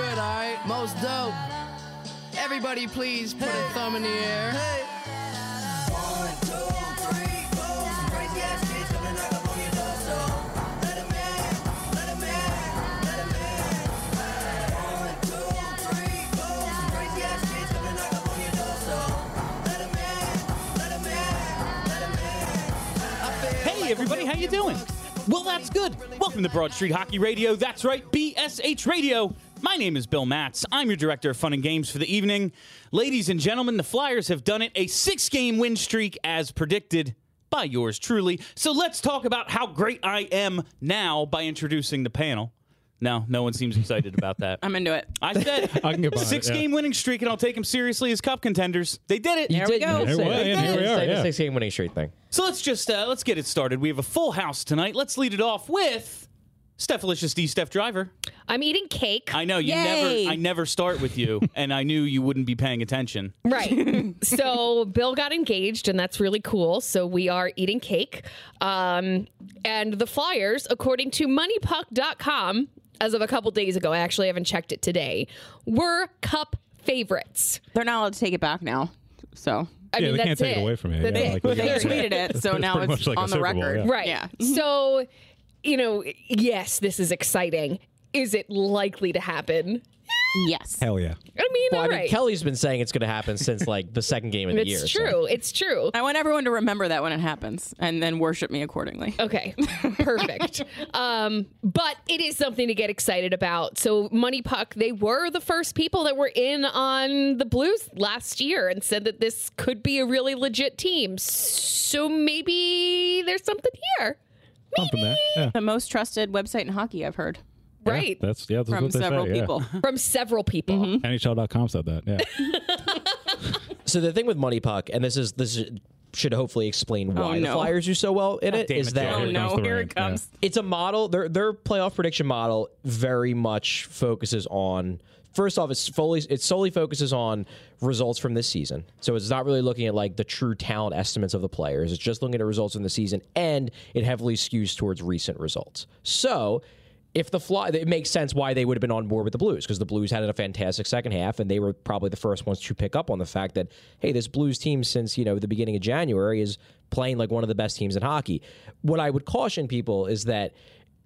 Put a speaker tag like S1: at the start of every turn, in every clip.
S1: good, alright? Most dope. Everybody, please put a thumb in the air.
S2: One, two, three, four. Crazy ass kids gonna knock up on your door, so let 'em in, let 'em in, let 'em in. One, two, three, four. Crazy ass kids gonna knock up on your door, so let 'em in, let 'em in, let 'em in.
S3: Hey everybody, how you doing? Well, that's good. Welcome to Broad Street Hockey Radio. That's right, BSH Radio. My name is Bill Matz. I'm your director of fun and games for the evening. Ladies and gentlemen, the Flyers have done it a six game win streak as predicted by yours truly. So let's talk about how great I am now by introducing the panel. No, no one seems excited about that.
S4: I'm into it.
S3: I said
S5: I can get behind it,
S3: six
S5: yeah.
S3: game winning streak, and I'll take them seriously as cup contenders. They did it.
S4: There we go.
S5: Hey, well, and here we are. Yeah.
S6: six game winning streak thing.
S3: So let's just uh, let's get it started. We have a full house tonight. Let's lead it off with Stephalicious D. Steph Driver.
S7: I'm eating cake.
S3: I know you
S4: Yay.
S3: never I never start with you, and I knew you wouldn't be paying attention.
S7: Right. so Bill got engaged, and that's really cool. So we are eating cake. Um, and the Flyers, according to MoneyPuck.com, as of a couple days ago, I actually haven't checked it today, were cup favorites.
S4: They're not allowed to take it back now. So
S7: I
S5: Yeah,
S7: mean,
S5: they
S7: that's
S5: can't take it
S7: it
S5: away from you. Yeah,
S7: it.
S5: like-
S4: they tweeted it, so
S5: It's
S4: now
S5: pretty
S4: it's
S5: like
S4: on the
S5: Super Bowl,
S4: record.
S5: yeah.
S7: Right.
S4: Yeah.
S7: So, you know, yes, this is exciting. Is it likely to happen?
S4: Yes.
S5: Hell yeah.
S7: I mean,
S6: Well, I mean,
S7: right.
S6: Kelly's been saying it's going to happen since like the second game of the
S7: it's
S6: year. so-
S7: true. It's true.
S4: I want everyone to remember that when it happens and then worship me accordingly.
S7: Okay, perfect. um, but it is something to get excited about. So, Money Puck, they were the first people that were in on the Blues last year and said that this could be a really legit team. So maybe there's something here,
S5: Something there. Yeah.
S4: The most trusted website in hockey, I've heard
S7: right?
S5: That's yeah. That's
S4: from
S5: what they
S4: several
S5: say, yeah.
S4: people.
S7: From several people. Mm-hmm.
S5: NHL.com said that. Yeah.
S6: So the thing with Money Puck, and this is this is, should hopefully explain oh, why the
S4: no.
S6: Flyers do so well in it,
S3: damn
S6: is
S3: it,
S6: that
S4: Oh
S5: Here
S4: no,
S5: comes the
S4: here
S5: rain.
S4: it comes.
S6: it's a model. Their their playoff prediction model very much focuses on. First off, it's fully it solely focuses on results from this season. So it's not really looking at like the true talent estimates of the players. It's just looking at results from the season, and it heavily skews towards recent results. So if the fly, it makes sense why they would have been on board with the Blues because the Blues had a fantastic second half, and they were probably the first ones to pick up on the fact that hey, this Blues team since you know the beginning of January is playing like one of the best teams in hockey. What I would caution people is that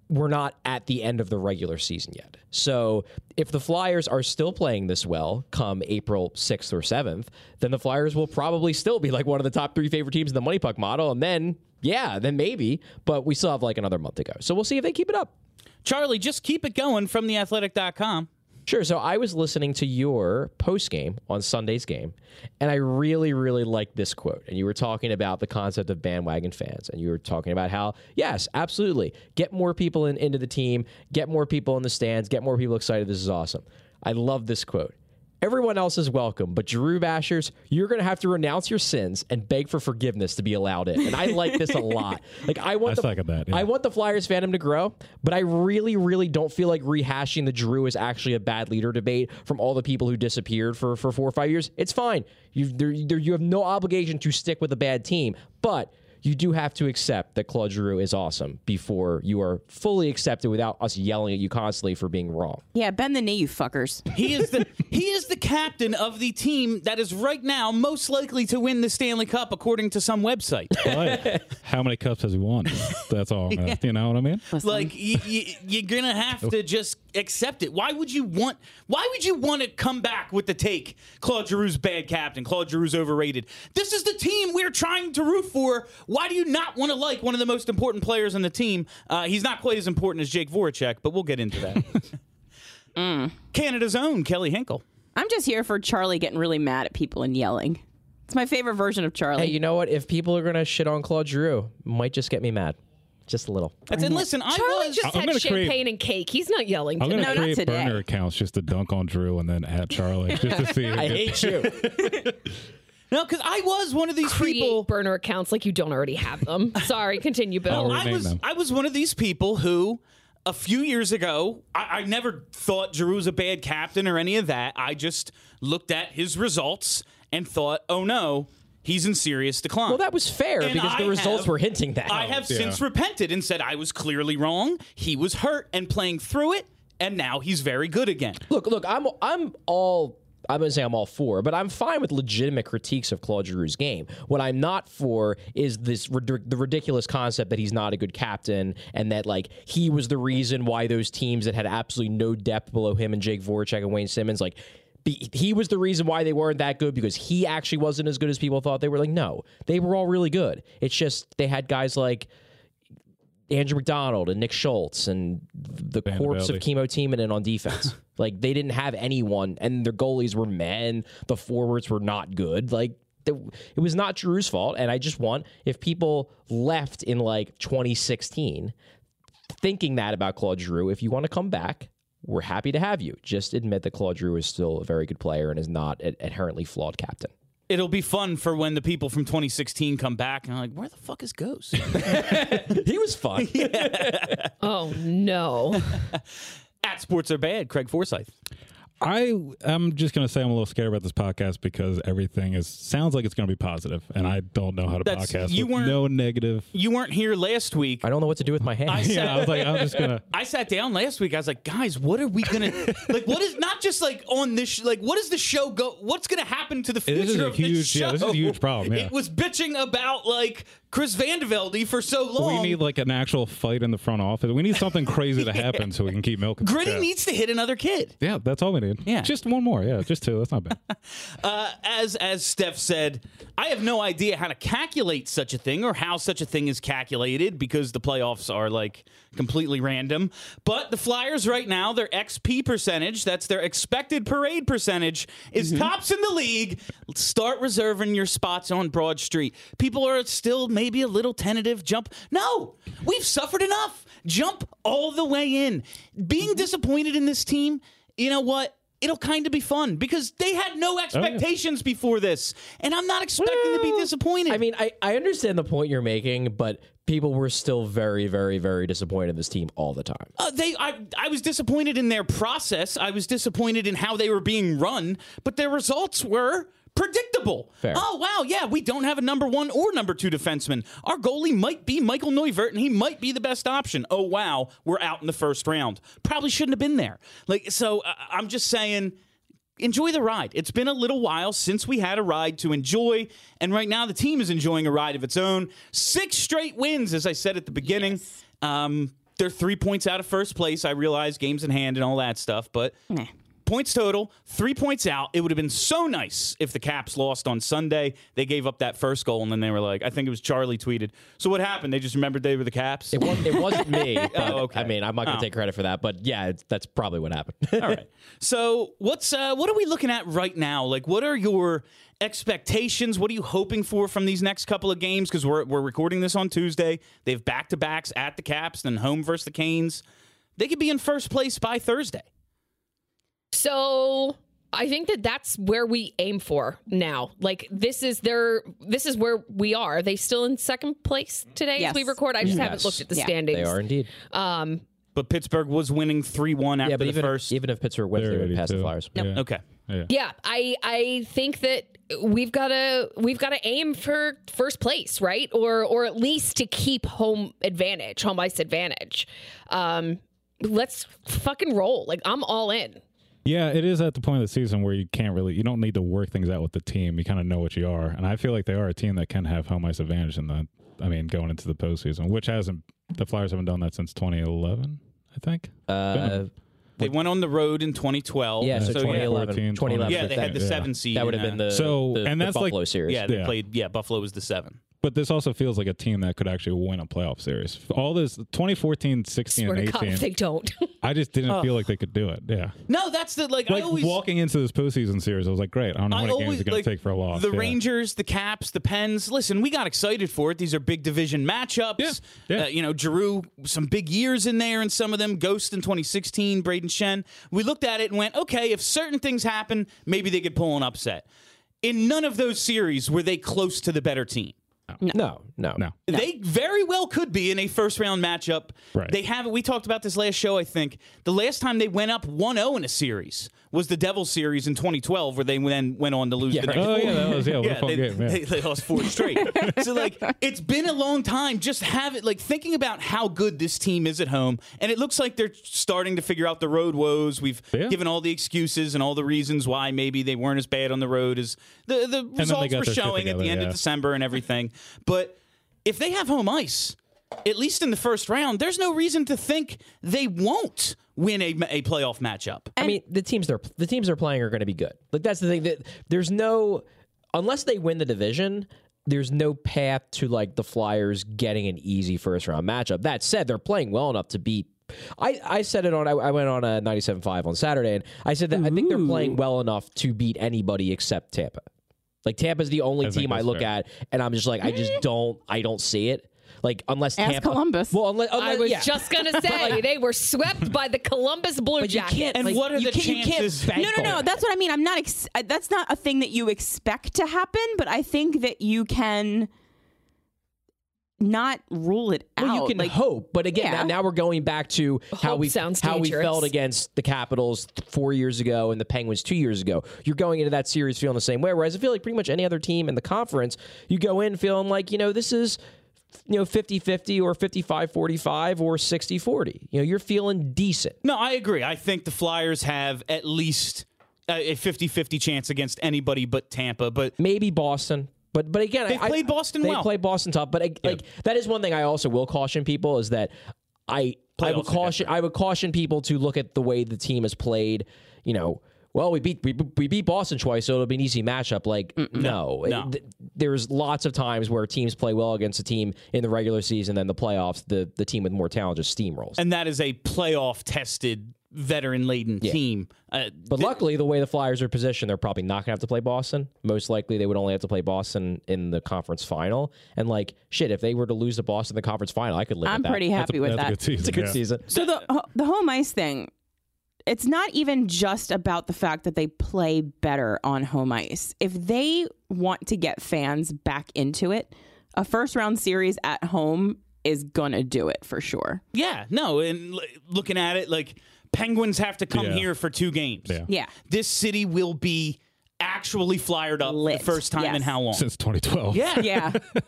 S6: we're not at the end of the regular season yet. So if the Flyers are still playing this well come April 6th or 7th, then the Flyers will probably still be like one of the top three favorite teams in the Money Puck model. And then, yeah, then maybe, but we still have like another month to go. So we'll see if they keep it up.
S3: Charlie, just keep it going from theathletic.com.
S6: Sure. So I was listening to your post game on Sunday's game, and I really, really liked this quote. And you were talking about the concept of bandwagon fans, and you were talking about how, yes, absolutely, get more people in, into the team, get more people in the stands, get more people excited. This is awesome. I love this quote. Everyone else is welcome, but Drew Bashers, you're going to have to renounce your sins and beg for forgiveness to be allowed in. And I like this a lot. Like I want
S5: I
S6: the,
S5: that, yeah.
S6: I want the Flyers fandom to grow, but I really, really don't feel like rehashing the Drew is actually a bad leader debate from all the people who disappeared for, for four or five years. It's fine. You you have no obligation to stick with a bad team, but you do have to accept that Claude Giroux is awesome before you are fully accepted without us yelling at you constantly for being wrong.
S4: Yeah, bend the knee, you fuckers.
S3: He is the he is the captain of the team that is right now most likely to win the Stanley Cup, according to some website.
S5: But how many cups has he won? That's all. uh, You know what I mean?
S3: like you, you, you're gonna have to just accept it. Why would you want? Why would you want to come back with the take? Claude Giroux's bad captain. Claude Giroux's overrated. This is the team we're trying to root for. Why do you not want to like one of the most important players on the team? Uh, he's not quite as important as Jake Voracek, but we'll get into that. Canada's own Kelly Hinkle.
S4: I'm just here for Charlie getting really mad at people and yelling. It's my favorite version of Charlie.
S6: Hey, you know what? If people are going to shit on Claude Giroux, might just get me mad. Just a little.
S3: That's and listen, I
S7: Charlie
S3: was.
S7: just
S5: I'm
S7: had champagne
S5: create-
S7: and cake. He's not yelling
S5: I'm going to
S4: No, not
S5: create
S4: today.
S5: burner accounts just to dunk on Drew and then at Charlie just to see.
S6: I hate you.
S3: No, because I was one of these
S7: Create
S3: people.
S7: burner accounts like you don't already have them. Sorry, continue, Bill.
S5: I'll
S3: I
S5: rename
S3: was
S5: them.
S3: I was one of these people who a few years ago I, I never thought Giroux was a bad captain or any of that. I just looked at his results and thought, oh no, he's in serious decline.
S6: well, that was fair
S3: And
S6: because the
S3: I
S6: results
S3: have-
S6: were hinting that.
S3: I have
S5: yeah.
S3: since repented and said I was clearly wrong. He was hurt and playing through it. and now he's very good again.
S6: Look, look, I'm I'm all I'm gonna say I'm all for, but I'm fine with legitimate critiques of Claude Giroux's game. What I'm not for is this the ridiculous concept that he's not a good captain and that like he was the reason why those teams that had absolutely no depth below him and Jake Voracek and Wayne Simmonds like. He was the reason why they weren't that good because he actually wasn't as good as people thought they were. Like, no, they were all really good. It's just they had guys like Andrew McDonald and Nick Schultz and the corpse of. Kimmo Timonen on defense. like they didn't have anyone, and their goalies were men. The forwards were not good. Like it was not Drew's fault. And I just want if people left in like 2016 thinking that about Claude Drew, if you want to come back. We're happy to have you. Just admit that Claude Drew is still a very good player and is not an inherently flawed captain.
S3: It'll be fun for when the people from 2016 come back and are like, where the fuck is Ghost?
S6: He was fun.
S7: Oh no.
S3: At Sports Are Bad, Craig Forsyth.
S5: I am just gonna say I'm a little scared about this podcast because everything is sounds like it's gonna be positive, and I don't know how to
S3: That's-
S5: podcast.
S3: you
S5: with
S3: weren't-
S5: no negative.
S3: You weren't here last week.
S6: I don't know what to do with my hands.
S3: said-
S5: Yeah, I was like, I'm just gonna.
S3: I sat down last week. I was like, guys, what are we gonna like? What is not just like on this? Sh- like, what is the show go? What's gonna happen to the future
S5: This is a
S3: of
S5: huge-
S3: this show?
S5: yeah, this is a huge problem, yeah.
S3: It was bitching about like Chris Vandevelde for so long.
S5: We need like an actual fight in the front office. We need something crazy to happen so we can keep milking.
S3: Gritty
S5: Yeah.
S3: needs to hit another kid.
S5: Yeah, that's all we need.
S3: Yeah.
S5: just one more. Yeah, just two. That's not bad.
S3: Uh, as as Steph said, I have no idea how to calculate such a thing or how such a thing is calculated because the playoffs are like completely random. But the Flyers right now, their XP percentage, that's their expected parade percentage, is mm-hmm. tops in the league. Start reserving your spots on Broad Street. People are still maybe a little tentative. Jump. No, we've suffered enough. Jump all the way in. Being mm-hmm. disappointed in this team, you know what? It'll kind of be fun because they had no oh, expectations before this, and I'm not expecting to be disappointed.
S6: I mean, I, I understand the point you're making, but people were still very, very, very disappointed in this team all the time.
S3: Uh, they, I, I was disappointed in their process. I was disappointed in how they were being run, but their results were predictable.
S6: Fair.
S3: Oh wow, yeah, we don't have a number one or number two defenseman. Our goalie might be Michael Neuvirth, and he might be the best option. Oh wow, we're out in the first round. Probably shouldn't have been there. Like so, uh, I'm just saying. Enjoy the ride. It's been a little while since we had a ride to enjoy, and right now the team is enjoying a ride of its own. Six straight wins, as I said at the beginning. Um, they're three points out of first place. I realize games in hand and all that stuff, but points total, three points out. It would have been so nice if the Caps lost on Sunday. They gave up that first goal, and then they were like, I think it was Charlie tweeted. So what happened? They just remembered they were the Caps.
S6: It, was, it wasn't me.
S3: Oh, okay.
S6: I mean, I'm not going
S3: Oh.
S6: to take credit for that, but yeah, that's probably what happened.
S3: All right. So what's uh, what are we looking at right now? Like, what are your expectations? What are you hoping for from these next couple of games? Because we're we're recording this on Tuesday. They have back to backs at the Caps, then home versus the Canes. They could be in first place by Thursday.
S7: So I think that that's where we aim for now. Like this is their this is where we are. Are they still in second place today
S4: Yes.
S7: as we record? I just haven't looked at the
S4: Yeah.
S7: standings.
S6: they are indeed.
S3: But Pittsburgh was winning three one after
S6: Yeah, but
S3: the
S6: even,
S3: first.
S6: even if Pittsburgh wins, they
S5: They're
S6: would pass the
S5: 82.
S6: Flyers.
S5: Yeah.
S3: okay.
S5: Yeah.
S7: Yeah, I I think that we've got to we've got to aim for first place, right? Or or at least to keep home advantage, home ice advantage. Um, let's fucking roll. Like I'm all in.
S5: Yeah, it is at the point of the season where you can't really, you don't need to work things out with the team. You kind of know what you are, and I feel like they are a team that can have home ice advantage in the, I mean, going into the postseason, which hasn't the Flyers haven't done that since 2011, I think.
S6: Uh,
S3: They went on the road in 2012.
S6: yeah, so,
S3: yeah.
S6: 2011.
S5: 2014,
S6: 2011
S3: Yeah, they had the
S5: Yeah.
S3: seven seed.
S6: That would have been the,
S5: So-
S6: the,
S5: and
S6: the
S5: that's like-
S6: Buffalo series.
S3: Yeah, they
S5: Yeah.
S3: played. Yeah, Buffalo was the seven.
S5: But this also feels like a team that could actually win a playoff series. All this 2014, 16,
S7: Swear
S5: and
S7: to God, they don't.
S5: I just didn't feel like they could do it. Yeah.
S3: No, that's the like. I
S5: Like
S3: always
S5: walking into this postseason series, I was like, great. I don't know how
S3: I
S5: many games
S3: always
S5: it's going
S3: like
S5: to take for a loss.
S3: The
S5: Yeah.
S3: Rangers, the Caps, the Pens. Listen, we got excited for it. These are big division matchups.
S5: Yeah, yeah.
S3: Uh, you know, Giroux, some big years in there, and some of them. Ghost in 2016, Brayden Schenn. We looked at it and went, okay, if certain things happen, maybe they could pull an upset. In none of those series were they close to the better team.
S6: No, no,
S5: No.
S3: They very well could be in a first round matchup.
S5: Right.
S3: They haven't. We talked about this last show, I think. The last time they went up 1 0 in a series was the Devil series in 2012, where they then went on to lose
S6: Yeah,
S3: the
S6: right.
S3: next
S5: Oh,
S3: four.
S5: yeah, that was- yeah,
S3: yeah, they,
S5: game, yeah.
S3: They, they lost four straight. so like, it's been a long time. Just have it like thinking about how good this team is at home, and it looks like they're starting to figure out the road woes. We've
S5: Yeah.
S3: given all the excuses and all the reasons why maybe they weren't as bad on the road as the the
S5: they
S3: results were showing at the end of December and everything. But if they have home ice, at least in the first round, there's no reason to think they won't win a, a playoff matchup.
S6: I mean, the teams they're the teams they're playing are going to be good. Like that's the thing that there's no unless they win the division. There's no path to like the Flyers getting an easy first round matchup. That said, they're playing well enough to beat. I, I said it on I, I went on a 97.5 on Saturday and I said that I think they're playing well enough to beat anybody except Tampa. Like Tampa's the only
S5: I
S6: team I look
S5: fair.
S6: at and I'm just like I just don't I don't see it. Like unless
S4: Ask
S6: Tampa
S4: Columbus.
S6: Well, unless,
S7: I was
S6: yeah.
S7: just gonna say they were swept by the Columbus Blue
S6: But you
S7: Jackets.
S6: can't.
S3: And
S6: like,
S3: what are
S6: you
S3: the
S6: can't, you can't
S3: chances-
S4: No, no, no.
S6: that.
S4: That's what I mean. I'm not. Ex- uh, that's not a thing that you expect to happen, but I think that you can not rule it
S6: Well,
S4: out.
S6: you can
S4: like,
S6: hope, but again,
S4: Yeah.
S6: now, now we're going back to how we
S7: sounds
S6: how we felt against the Capitals four years ago and the Penguins two years ago. You're going into that series feeling the same way. Whereas I feel like pretty much any other team in the conference, you go in feeling like you know this is you know 50-50 or 55-45 or 60-40. You know, you're feeling decent.
S3: No, I agree. I think the Flyers have at least a a 50-50 chance against anybody but Tampa. But
S6: Maybe Boston. But but again,
S3: They
S6: I,
S3: played Boston
S6: They
S3: well.
S6: They played Boston tough. But I, like that is one thing I also will caution people is that I I would caution I would caution people to look at the way the team has played. You know, well we beat we, we beat Boston twice, so it'll be an easy matchup. Like no,
S3: No.
S6: It- there's lots of times where teams play well against a team in the regular season, then the playoffs, the the team with more talent just steamrolls.
S3: and that is a playoff tested, veteran laden team. Uh,
S6: But luckily, the way the Flyers are positioned, they're probably not going to have to play Boston. Most likely, they would only have to play Boston in the conference final. And like, shit, if they were to lose to Boston in the conference final, I could live
S4: I'm
S6: with that.
S4: pretty happy with
S5: That's
S4: that.
S5: a good season.
S6: It's a good
S5: yeah.
S6: season.
S4: So the ho- the home ice thing, it's not even just about the fact that they play better on home ice. If they want to get fans back into it, a first round series at home is gonna do it for sure.
S3: yeah, no. And l- looking at it, like Penguins have to come
S5: Yeah.
S3: here for two games.
S5: Yeah.
S4: Yeah.
S3: This city will be actually flyered up
S4: Lit.
S3: the first time
S4: Yes.
S3: in how long?
S5: Since 2012.
S3: Yeah.
S4: Yeah.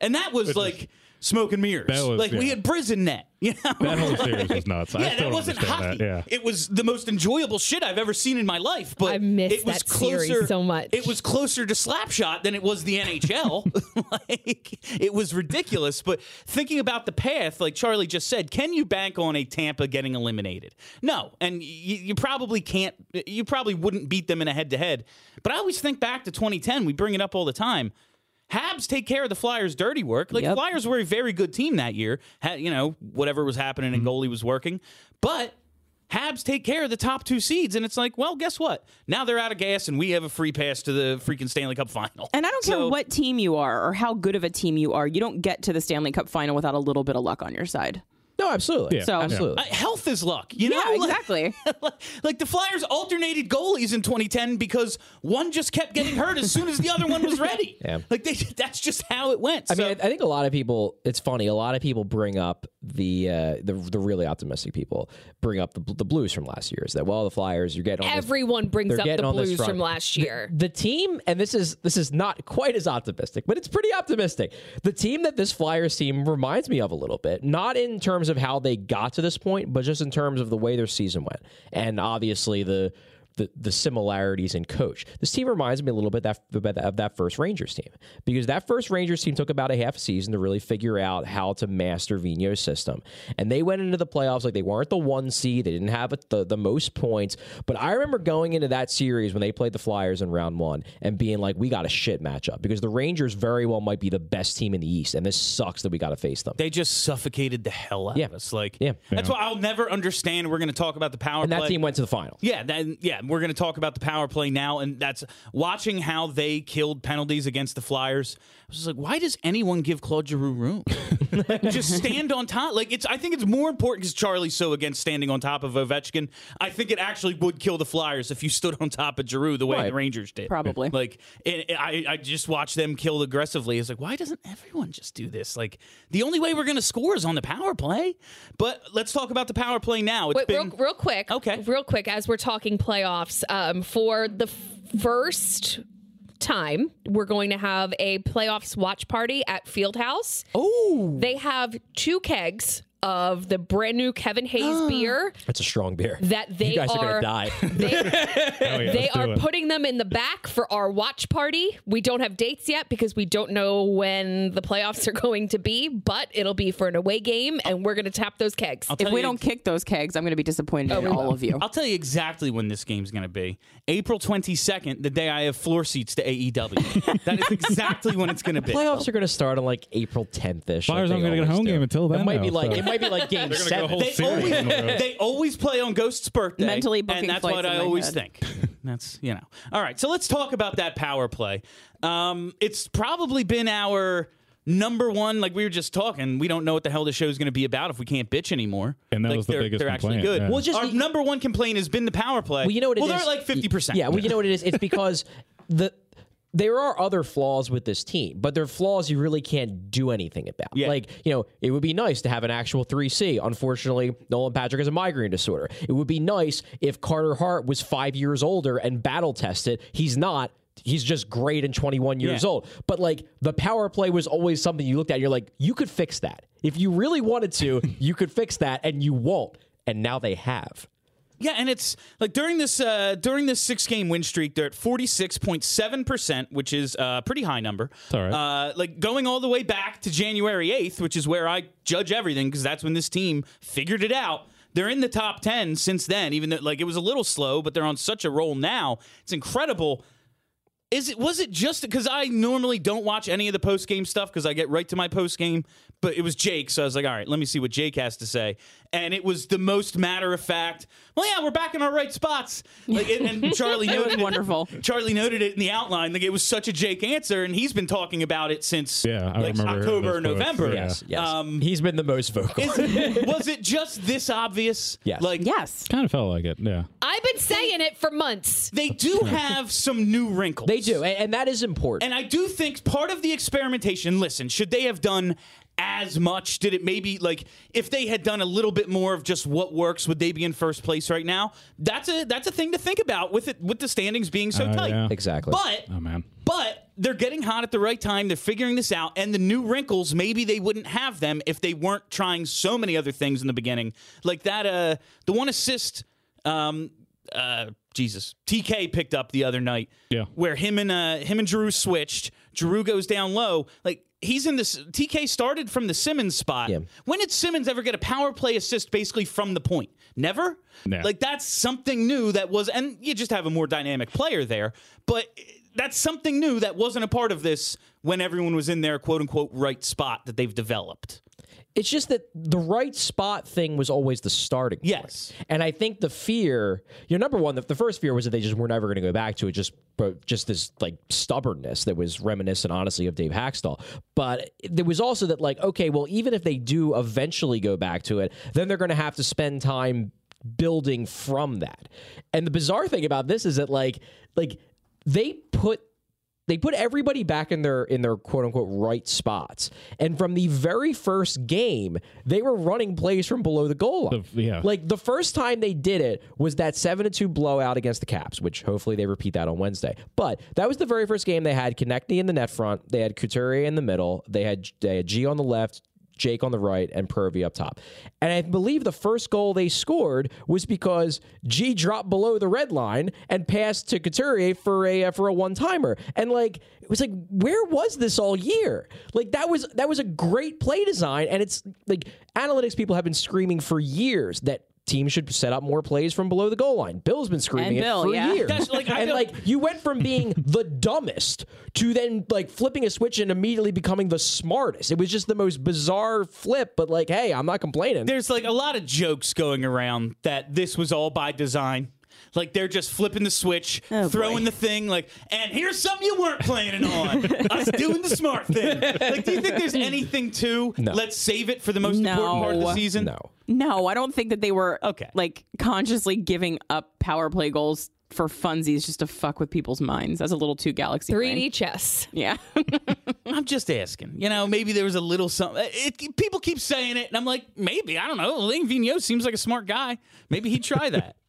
S3: And that was like smoke and mirrors.
S5: That was-
S3: like we had prison net. You know?
S5: That whole series was nuts. I
S3: yeah,
S5: still
S3: that wasn't
S5: understand
S3: hockey.
S5: that. Yeah.
S3: It was the most enjoyable shit I've ever seen in my life. But
S7: I miss
S3: it was
S7: that series
S3: closer,
S7: so much.
S3: It was closer to Slapshot than it was the NHL. like it was ridiculous. But thinking about the path, like Charlie just said, can you bank on a Tampa getting eliminated? No, and you, you probably can't. You probably wouldn't beat them in a head to head. But I always think back to 2010. We bring it up all the time. Habs take care of the Flyers' dirty work. Like
S4: Yep.
S3: Flyers were a very good team that year. Had, you know whatever was happening and mm-hmm. goalie was working, but Habs take care of the top two seeds, and it's like, well, guess what? Now they're out of gas, and we have a free pass to the freaking Stanley Cup final.
S4: And I don't
S3: So-
S4: care what team you are or how good of a team you are, you don't get to the Stanley Cup final without a little bit of luck on your side.
S6: No, absolutely.
S5: Yeah.
S4: So-
S6: absolutely.
S3: Uh, health is luck, you know.
S4: Yeah,
S3: Like-
S4: exactly.
S3: like the Flyers alternated goalies in 2010 because one just kept getting hurt as soon as the other one was ready.
S6: Yeah.
S3: Like they, that's just how it went.
S6: I
S3: So-
S6: mean, I, I think a lot of people. It's funny. A lot of people bring up the uh, the the really optimistic people bring up the, the Blues from last year. Is that well, the Flyers? You're getting on this-
S7: Everyone brings up the Blues from last year.
S6: The team, and this is this is not quite as optimistic, but it's pretty optimistic. The team that this Flyers team reminds me of a little bit, not in terms of how they got to this point, but just in terms of the way their season went, and obviously the. The, the similarities in coach. This team reminds me a little bit that, of that first Rangers team because that first Rangers team took about a half a season to really figure out how to master Vigneault's system, and they went into the playoffs like they weren't the one seed. They didn't have the, the most points, but I remember going into that series when they played the Flyers in round one and being like, "We got a shit matchup because the Rangers very well might be the best team in the East, and this sucks that we got to face them."
S3: they just suffocated the hell out
S6: Yeah.
S3: of us. Like,
S6: Yeah.
S3: that's why I'll never understand. We're going to talk about the power
S6: and that
S3: play.
S6: team went to the final.
S3: Yeah, then yeah, we're going to talk about the power play now, and that's watching how they killed penalties against the Flyers. I was like, why does anyone give Claude Giroux room? Like, just stand on top. Like it's, I think it's more important because Charlie's so against standing on top of Ovechkin. I think it actually would kill the Flyers if you stood on top of Giroux the way
S6: Right.
S3: the Rangers did.
S4: Probably.
S3: Like it, it- I, I just watched them kill aggressively. It's like, why doesn't everyone just do this? Like the only way we're going to score is on the power play. But let's talk about the power play now. It's
S7: Wait,
S3: been
S7: real, real quick.
S3: Okay.
S7: Real quick, as we're talking playoff playoffs. Um, for the first time, we're going to have a playoffs watch party at Fieldhouse.
S3: Oh,
S7: They have two kegs of the brand new Kevin Hayes beer
S6: That's a strong beer.
S7: that they
S6: you guys are,
S7: are
S6: gonna die.
S7: they,
S5: Oh, yeah,
S7: they are putting them in the back for our watch party. We don't have dates yet because we don't know when the playoffs are going to be, but it'll be for an away game, and we're going to tap those kegs.
S4: If we
S3: you-
S4: don't kick those kegs, I'm going to be disappointed oh,
S7: in
S4: all
S7: will.
S4: of you.
S3: I'll tell you exactly when this game's going to be. April 22nd, the day I have floor seats to AEW. that is exactly when it's going to be.
S6: Playoffs are going to start on like April 10th ish.
S5: Flyers aren't gonna get a home game until then,
S6: It might be like
S5: so-
S6: it might be like game
S5: They're gonna go
S6: seven.
S5: whole
S3: They always,
S5: in a row.
S3: they always play on Ghost's birthday.
S4: Mentally booking
S3: and that's
S4: flights
S3: what
S4: in
S3: I
S4: my
S3: always
S4: head.
S3: think. That's you know. All right, so let's talk about that power play. Um, it's probably been our number one. Like we were just talking, we don't know what the hell the show's going to be about if we can't bitch anymore.
S5: And that
S3: like
S5: was the
S3: they're,
S5: biggest
S3: They're actually
S5: complaint,
S3: good.
S5: yeah.
S6: Well, just
S3: our
S6: the-
S3: number one complaint has been the power play.
S6: Well, you know what it
S3: well,
S6: is?
S3: they're like fifty percent.
S6: Yeah, well, you know what it is? It's because the there are other flaws with this team, but they're flaws you really can't do anything about.
S3: Yeah.
S6: Like, you know, it would be nice to have an actual 3C. Unfortunately, Nolan Patrick has a migraine disorder. It would be nice if Carter Hart was five years older and battle tested. He's not. He's just great and 21 years
S3: Yeah.
S6: old. But like the power play was always something you looked at. And you're like, you could fix that. If you really wanted to, you could fix that, and you won't. And now they have.
S3: Yeah, and it's like during this uh, during this six game win streak, they're at forty six point seven percent, which is a pretty high number.
S5: all right.
S3: Uh, like going all the way back to January eighth, which is where I judge everything because that's when this team figured it out. They're in the top ten since then, even though like it was a little slow, but they're on such a roll now. It's incredible. Is it was it just because I normally don't watch any of the post game stuff because I get right to my post game, but it was Jake, so I was like, all right, let me see what Jake has to say, and it was the most matter of fact. Well, yeah, we're back in our right spots, like, and, and Charlie
S4: It
S3: noted
S4: wonderful.
S3: Charlie noted it in the outline, like it was such a Jake answer, and he's been talking about it since
S5: Yeah,
S3: like, October or November.
S5: yeah.
S6: Yes, yes.
S3: Um,
S6: He's been the most vocal.
S3: Is- was it just this obvious?
S6: Yes.
S3: Like
S4: yes.
S5: kind of felt like it. Yeah.
S7: I've been saying it for months.
S3: they do have some new wrinkles.
S6: They do, and, and that is important.
S3: And I do think part of the experimentation, listen, should they have done as much? Did it maybe like if they had done a little bit more of just what works, would they be in first place right now? That's a that's a thing to think about with it with the standings being so
S5: Uh,
S3: tight.
S5: yeah.
S6: exactly.
S3: But
S5: Oh man.
S3: but they're getting hot at the right time. They're figuring this out. And the new wrinkles, maybe they wouldn't have them if they weren't trying so many other things in the beginning. Like that, uh, the one assist, um, uh, Jesus, TK picked up the other night.
S5: Yeah.
S3: Where him and uh, him and Drew switched. Drew goes down low. Like he's in this. TK started from the Simmonds spot.
S6: Yeah.
S3: When did Simmonds ever get a power play assist basically from the point? Never.
S5: No.
S3: Like that's something new that was, and you just have a more dynamic player there. But that's something new that wasn't a part of this when everyone was in their quote unquote right spot that they've developed.
S6: It's just that the right spot thing was always the starting point.
S3: Yes.
S6: And I think the fear, your number one, the, the first fear was that they just were never going to go back to it, just but just this like stubbornness that was reminiscent, honestly, of Dave Hakstol. But there was also that like, okay, well, even if they do eventually go back to it, then they're going to have to spend time building from that. And the bizarre thing about this is that like, like they put they put everybody back in their in their quote unquote right spots. And from the very first game, they were running plays from below the goal line.
S5: The- yeah.
S6: Like the first time they did it was that 7 to 2 blowout against the Caps, which hopefully they repeat that on Wednesday. But that was the very first game they had Konecny in the net front, they had Couturier in the middle, they had they had G on the left, Jake on the right, and Purvey up top. And I believe the first goal they scored was because G dropped below the red line and passed to Couturier for a uh, for a one timer. And like it was like, where was this all year? Like that was that was a great play design, and it's like analytics people have been screaming for years that. Teams should set up more plays from below the goal line. Bill's been screaming
S4: And
S6: it
S4: Bill,
S6: for
S4: yeah.
S6: years.
S3: That's like-
S6: and
S3: don't-
S6: like you went from being the dumbest to then like flipping a switch and immediately becoming the smartest. It was just the most bizarre flip, but like, hey, I'm not complaining.
S3: There's like a lot of jokes going around that this was all by design. Like they're just flipping the switch,
S4: Oh,
S3: throwing
S4: boy.
S3: the thing, like, and here's something you weren't planning on. Us doing the smart thing. Like, do you think there's anything to
S6: No.
S3: let's save it for the most important part of the season?
S6: no.
S4: No, I don't think that they were
S3: Okay.
S4: like consciously giving up power play goals for funsies just to fuck with people's minds. That's a little too galaxy.
S7: 3D
S4: brain.
S7: chess.
S4: Yeah.
S3: I'm just asking. You know, maybe there was a little something. It, people keep saying it, and I'm like, maybe. I don't know. Alain Vigneault seems like a smart guy. Maybe he'd try that.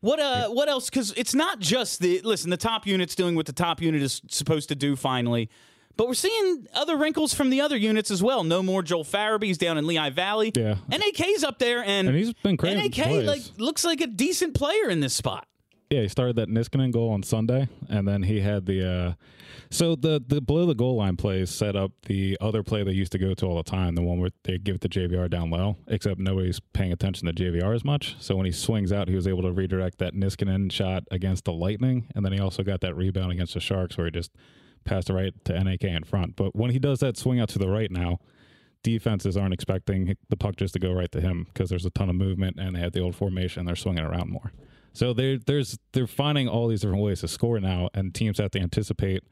S3: What uh? What else? Because it's not just the listen. The top unit's doing what the top unit is supposed to do. Finally, but we're seeing other wrinkles from the other units as well. No more Joel Farabee's down in Lehigh Valley.
S5: Yeah.
S3: NAK's up there, and,
S5: And he's been great
S3: NAK like looks like a decent player in this spot.
S5: Yeah, he started that Niskanen goal on Sunday, and then he had the. Uh, so the the below the goal line plays set up the other play they used to go to all the time, the one where they give it to JVR down low, except nobody's paying attention to JVR as much. So when he swings out, he was able to redirect that Niskanen shot against the Lightning, and then he also got that rebound against the Sharks where he just passed it right to NAK in front. But when he does that swing out to the right now, defenses aren't expecting the puck just to go right to him because there's a ton of movement and they have the old formation. They're swinging around more. So they're there's they're finding all these different ways to score now, and teams have to anticipate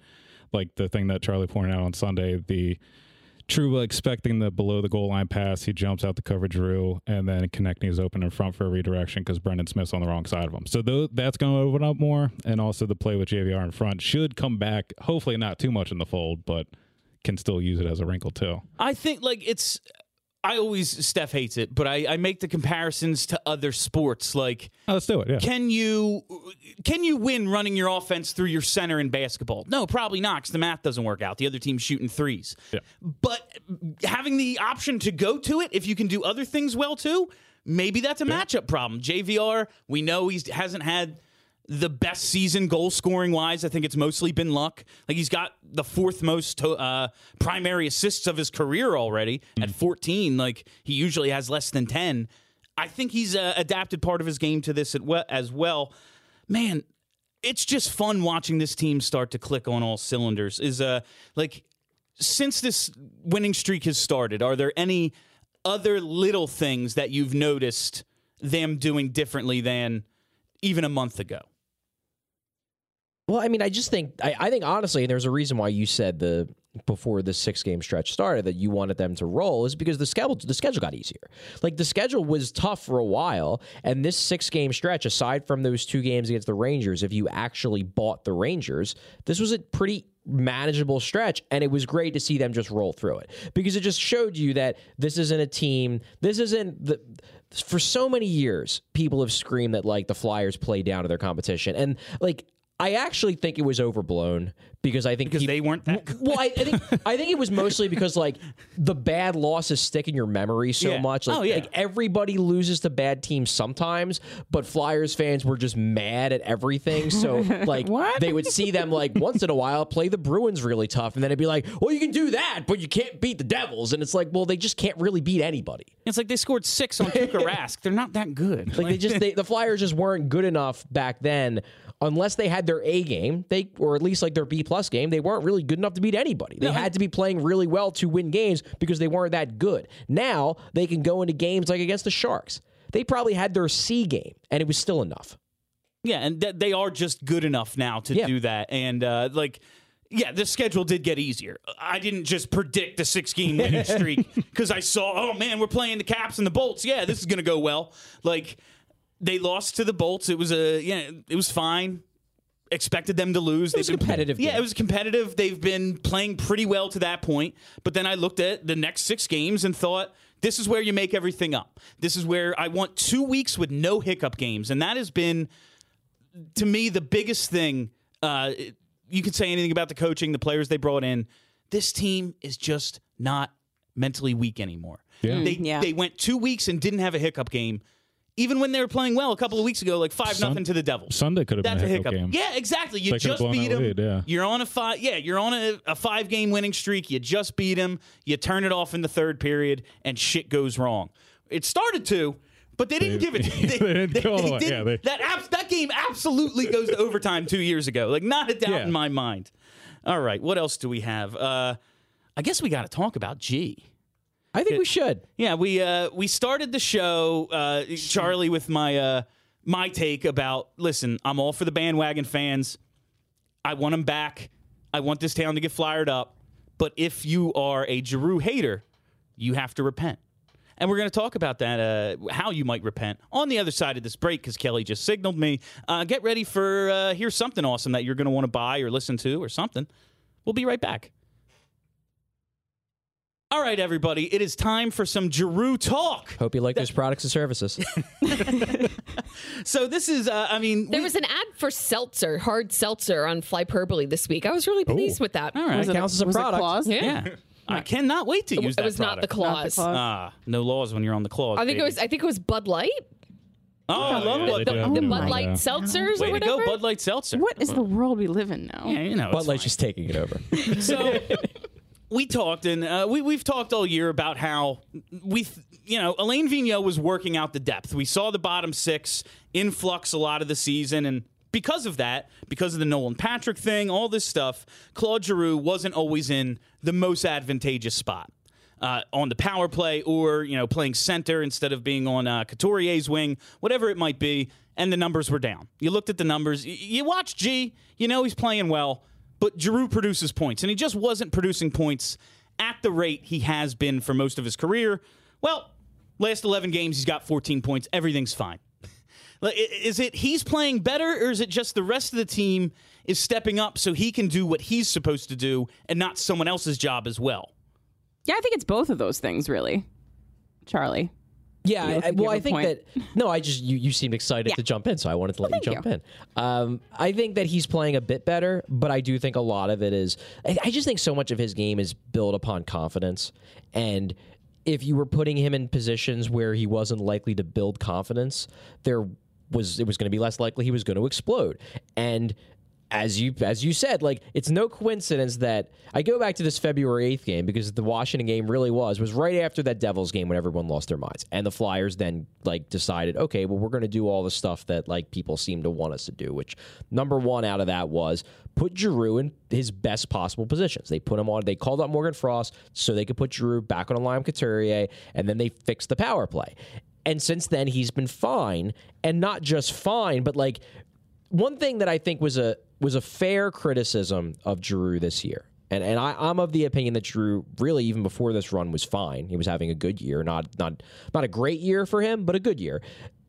S5: like the thing that Charlie pointed out on Sunday, the Trouba expecting the below the goal line pass, he jumps out the cover Drew, and then Konecny is open in front for a redirection because Brendan Smith's on the wrong side of him. So tho- that's going to open up more, and also the play with JVR in front should come back. Hopefully, not too much in the fold, but can still use it as a wrinkle too.
S3: I think like it's. I always Steph hates it, but I, I make the comparisons to other sports. Like,
S5: Oh, let's do it. Yeah.
S3: can you can you win running your offense through your center in basketball? No, probably not. Because the math doesn't work out. The other team's shooting threes.
S5: Yeah.
S3: But having the option to go to it, if you can do other things well too, maybe that's a matchup problem. JVR, we know he hasn't had the best season goal scoring wise. I think it's mostly been luck. Like he's got the fourth most to, uh, primary assists of his career already at 14. Like he usually has less than 10. I think he's uh, adapted part of his game to this as well. Man, it's just fun watching this team start to click on all cylinders. Is uh like since this winning streak has started, are there any other little things that you've noticed them doing differently than even a month ago?
S6: Well, I mean, I just think I, I think honestly, and there's a reason why you said the before the six game stretch started that you wanted them to roll is because the schedule the schedule got easier. Like the schedule was tough for a while, and this six game stretch, aside from those two games against the Rangers, if you actually bought the Rangers, this was a pretty manageable stretch and it was great to see them just roll through it because it just showed you that this isn't a team this isn't the for so many years people have screamed that like the flyers play down to their competition and like I actually think it was overblown because I think
S3: Because
S6: peop-
S3: they weren't that good.
S6: well, I, I think I think it was mostly because like the bad losses stick in your memory so
S3: Yeah.
S6: much. Like,
S3: Oh, yeah.
S6: like everybody loses to bad teams sometimes, but Flyers fans were just mad at everything. So like
S4: What?
S6: they would see them like once in a while play the Bruins really tough, and then it'd be like, well, you can do that, but you can't beat the Devils, and it's like, well, they just can't really beat anybody.
S3: It's like they scored six on Tuukka Rask. They're not that good.
S6: Like they just they, the Flyers just weren't good enough back then. Unless they had their A game, they or at least like their B plus game, they weren't really good enough to beat anybody. They had to be playing really well to win games because they weren't that good. Now they can go into games like against the Sharks. They probably had their C game, and it was still enough.
S3: Yeah, and th- they are just good enough now to
S6: Yeah.
S3: do that. And uh, like, yeah, the schedule did get easier. I didn't just predict a six game winning streak because I saw, oh man, we're playing the Caps and the Bolts. Yeah, this is gonna go well. Like, they lost to the Bolts. It was a yeah, it was fine. Expected them to lose.
S6: It was
S3: They've been-
S6: competitive
S3: Yeah, it was competitive. They've been playing pretty well to that point. But then I looked at the next six games and thought, this is where you make everything up. This is where I want two weeks with no hiccup games, and that has been to me the biggest thing uh, you can say anything about the coaching the players they brought in this team is just not mentally weak anymore
S5: Yeah.
S3: they,
S4: yeah.
S3: they went two weeks and didn't have a hiccup game even when they were playing well a couple of weeks ago like five
S5: Sun-
S3: nothing to the devils
S5: Sunday could have been
S3: a
S5: a hiccup, game.
S3: Yeah, exactly. You
S5: They
S3: just beat them.
S5: lead, yeah.
S3: You're on a five. Yeah, you're on a, a five game winning streak. You just beat them. You turn it off in the third period, and shit goes wrong. It started to, but they didn't
S5: They-
S3: give it.
S5: they didn't go all the way.
S3: didn't-
S5: Yeah, they-
S3: that abs- that game absolutely goes to overtime two years ago. Like not a doubt
S5: Yeah.
S3: in my mind. All right, what else do we have? Uh, I guess we got to talk about G.
S6: I think we should.
S3: Yeah, we uh, we started the show, uh, Charlie, with my uh, my take about. Listen, I'm all for the bandwagon fans. I want them back. I want this town to get flyered up. But if you are a Giroux hater, you have to repent. And we're going to talk about that, uh, how you might repent on the other side of this break, because Kelly just signaled me. Uh, get ready for uh, here's something awesome that you're going to want to buy or listen to or something. We'll be right back. All All right, everybody, it is time for some Giroux talk.
S6: Hope you like those products and services.
S3: So this is, uh, I mean,
S7: There
S3: we-
S7: was an ad for seltzer, hard seltzer on Flyperbole this week. I was really pleased with that.
S3: all right.
S6: That counts as a
S4: Was it
S6: product.
S4: claws?
S7: Yeah.
S3: Yeah, I cannot wait to use
S7: It
S3: that.
S7: was not the
S3: product.
S4: Not the
S7: claws.
S4: claws.
S3: Ah, no laws when you're on the claws.
S7: I think it was. I think it was Bud Light.
S3: Oh, I love
S5: yeah,
S3: it.
S5: they
S7: The,
S5: do
S7: the Bud Light
S5: that.
S7: seltzers
S3: Way
S7: or
S3: to go. Bud Light Seltzer.
S4: What is the world we live in now?
S3: Yeah, you know,
S6: Bud
S3: it's
S6: Light's
S3: fine.
S6: just taking it over.
S3: So we talked, and uh, we we've talked all year about how we, th- you know, Alain Vigneault was working out the depth. We saw the bottom six influx a lot of the season, and because of that, because of the Nolan Patrick thing, all this stuff, Claude Giroux wasn't always in the most advantageous spot. Uh, on the power play, or you know, playing center instead of being on uh, Couturier's wing, whatever it might be, and the numbers were down. You looked at the numbers. y- You watch G, you know he's playing well, but Giroux produces points, and he just wasn't producing points at the rate he has been for most of his career. Well, last 11 games, he's got 14 points. Everything's fine. Is it he's playing better, or is it just the rest of the team is stepping up so he can do what he's supposed to do and not someone else's job as well?
S4: Yeah, I think it's both of those things, really. Charlie.
S6: Yeah, I, I- well,
S4: have
S6: think
S4: point.
S6: that no, I just you you seemed excited
S4: Yeah.
S6: to jump in, so I wanted to let you jump
S4: you.
S6: in. Um, I think that he's playing a bit better, but I do think a lot of it is. I, I just think so much of his game is built upon confidence, and if you were putting him in positions where he wasn't likely to build confidence, there was it was going to be less likely he was going to explode, and as you as you said, like it's no coincidence that I go back to this February eighth game because the Washington game really was was right after that Devils game when everyone lost their minds, and the Flyers then like decided, okay, well we're going to do all the stuff that like people seem to want us to do. Which number one out of that was put Giroux in his best possible positions. They put him on. They called up Morgan Frost so they could put Giroux back on a line with Couturier, and then they fixed the power play. And since then, he's been fine, and not just fine, but like one thing that I think was a was a fair criticism of Giroux this year, and and I, I'm of the opinion that Drew really even before this run was fine. He was having a good year, not not not a great year for him, but a good year.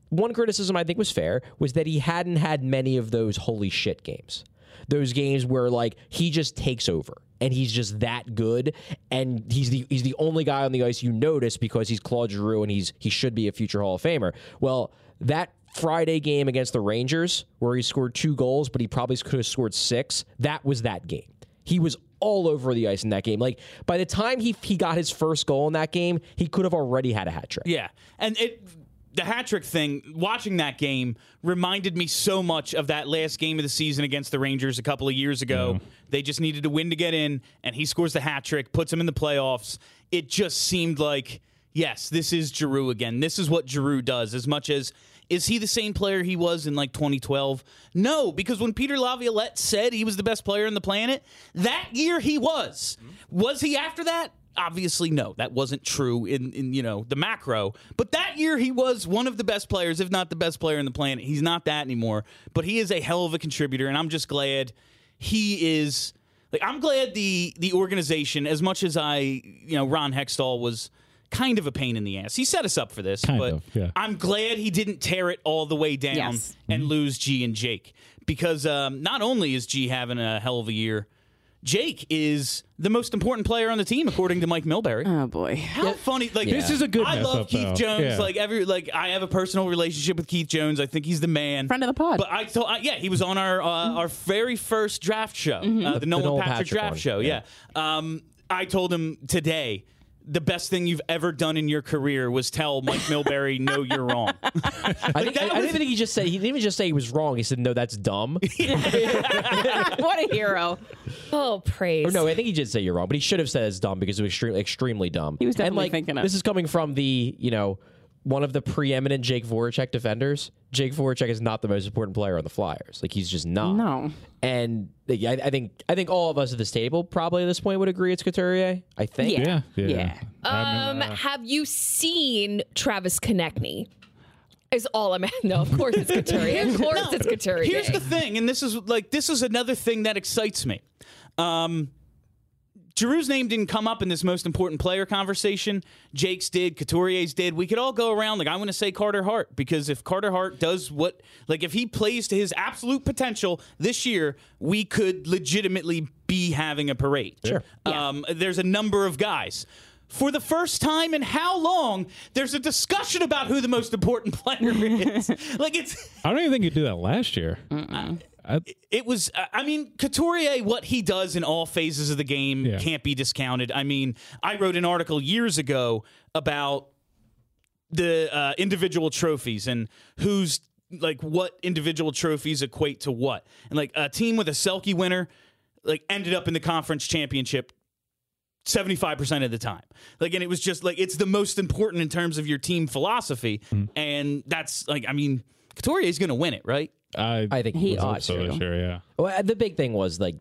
S6: One criticism I think was fair was that he hadn't had many of those holy shit games. Those games where like he just takes over and he's just that good and he's the he's the only guy on the ice you notice because he's Claude Giroux and he's he should be a future Hall of Famer. Well, that Friday game against the Rangers where he scored two goals, but he probably could have scored six. That was that game. He was all over the ice in that game. Like by the time he he got his first goal in that game, he could have already had a hat trick.
S3: Yeah, and it the hat trick thing. Watching that game reminded me so much of that last game of the season against the Rangers a couple of years ago. Mm-hmm. They just needed to win to get in, and he scores the hat trick, puts them in the playoffs. It just seemed like yes, this is Giroux again. This is what Giroux does. As much as is he the same player he was in like 2012? No, because when Peter Laviolette said he was the best player on the planet, that year he was. Was he after that? Obviously, no. That wasn't true in, in you know the macro. But that year he was one of the best players, if not the best player on the planet. He's not that anymore, but he is a hell of a contributor, and I'm just glad he is. Like I'm glad the the organization, as much as I, you know, Ron Hextall was kind of a pain in the ass. He set us up for this,
S5: Kind
S3: but
S5: of, yeah.
S3: I'm glad he didn't tear it all the way down
S4: Yes.
S3: and lose G and Jake because um, not only is G having a hell of a year, Jake is the most important player on the team according to Mike Milbury.
S4: Oh boy.
S3: How funny! Like
S6: This
S5: is a good
S3: I
S5: mess
S3: love
S5: up,
S3: Keith
S5: though.
S3: Jones.
S5: Yeah.
S3: Like every like I have a personal relationship with Keith Jones. I think he's the man,
S4: Friend of the pod.
S3: But I told I, yeah, he was on our uh, our very first draft show, uh, the, Nolan
S6: Nolan
S3: Patrick,
S6: Patrick
S3: draft
S6: one,
S3: show. Yeah. Um, I told him today. The best thing you've ever done in your career was tell Mike Milbury, "No, you're wrong."
S6: I, think,
S3: that
S6: I, I didn't think he just said he didn't even just say he was wrong. He said no, that's dumb.
S4: what a hero.
S7: Oh, praise.
S6: Or no, I think he did say you're wrong, but he should have said it's dumb because it was extremely, extremely dumb.
S4: He was
S6: and
S4: definitely
S6: like,
S4: thinking it.
S6: This is coming from the, you know, one of the preeminent Jake Voracek defenders. Jake Voracek is not the most important player on the Flyers. Like he's just not.
S4: No.
S6: And I, I think I think all of us at this table probably at this point would agree it's Couturier. I think.
S4: Yeah.
S5: Yeah, yeah.
S4: Yeah.
S5: I
S7: Um,
S5: mean, uh,
S7: have you seen Travis Konecny? Is all I'm. No, of course it's Couturier. Of course it's Couturier.
S3: Here's the thing, and this is like this is another thing that excites me. Um, Giroux's name didn't come up in this most important player conversation. Jake's did, Couturier's did. We could all go around like I want to say Carter Hart because if Carter Hart does what, like if he plays to his absolute potential this year, we could legitimately be having a parade.
S6: Sure.
S3: Um, there's a number of guys. for the first time in how long there's a discussion about who the most important player is. like it's
S5: I don't even think you do that last year. I,
S3: it was uh, i mean couturier what he does in all phases of the game
S5: Yeah.
S3: can't be discounted i mean i wrote an article years ago about the uh, individual trophies and who's like what individual trophies equate to what and like a team with a Selke winner like ended up in the conference championship 75% of the time. Like and it was just like it's the most important in terms of your team philosophy and that's like I mean Couturier is going to win it, right?
S5: I,
S6: I think
S4: He ought
S5: so
S6: so.
S5: this yeah.
S6: Well, the big thing was like,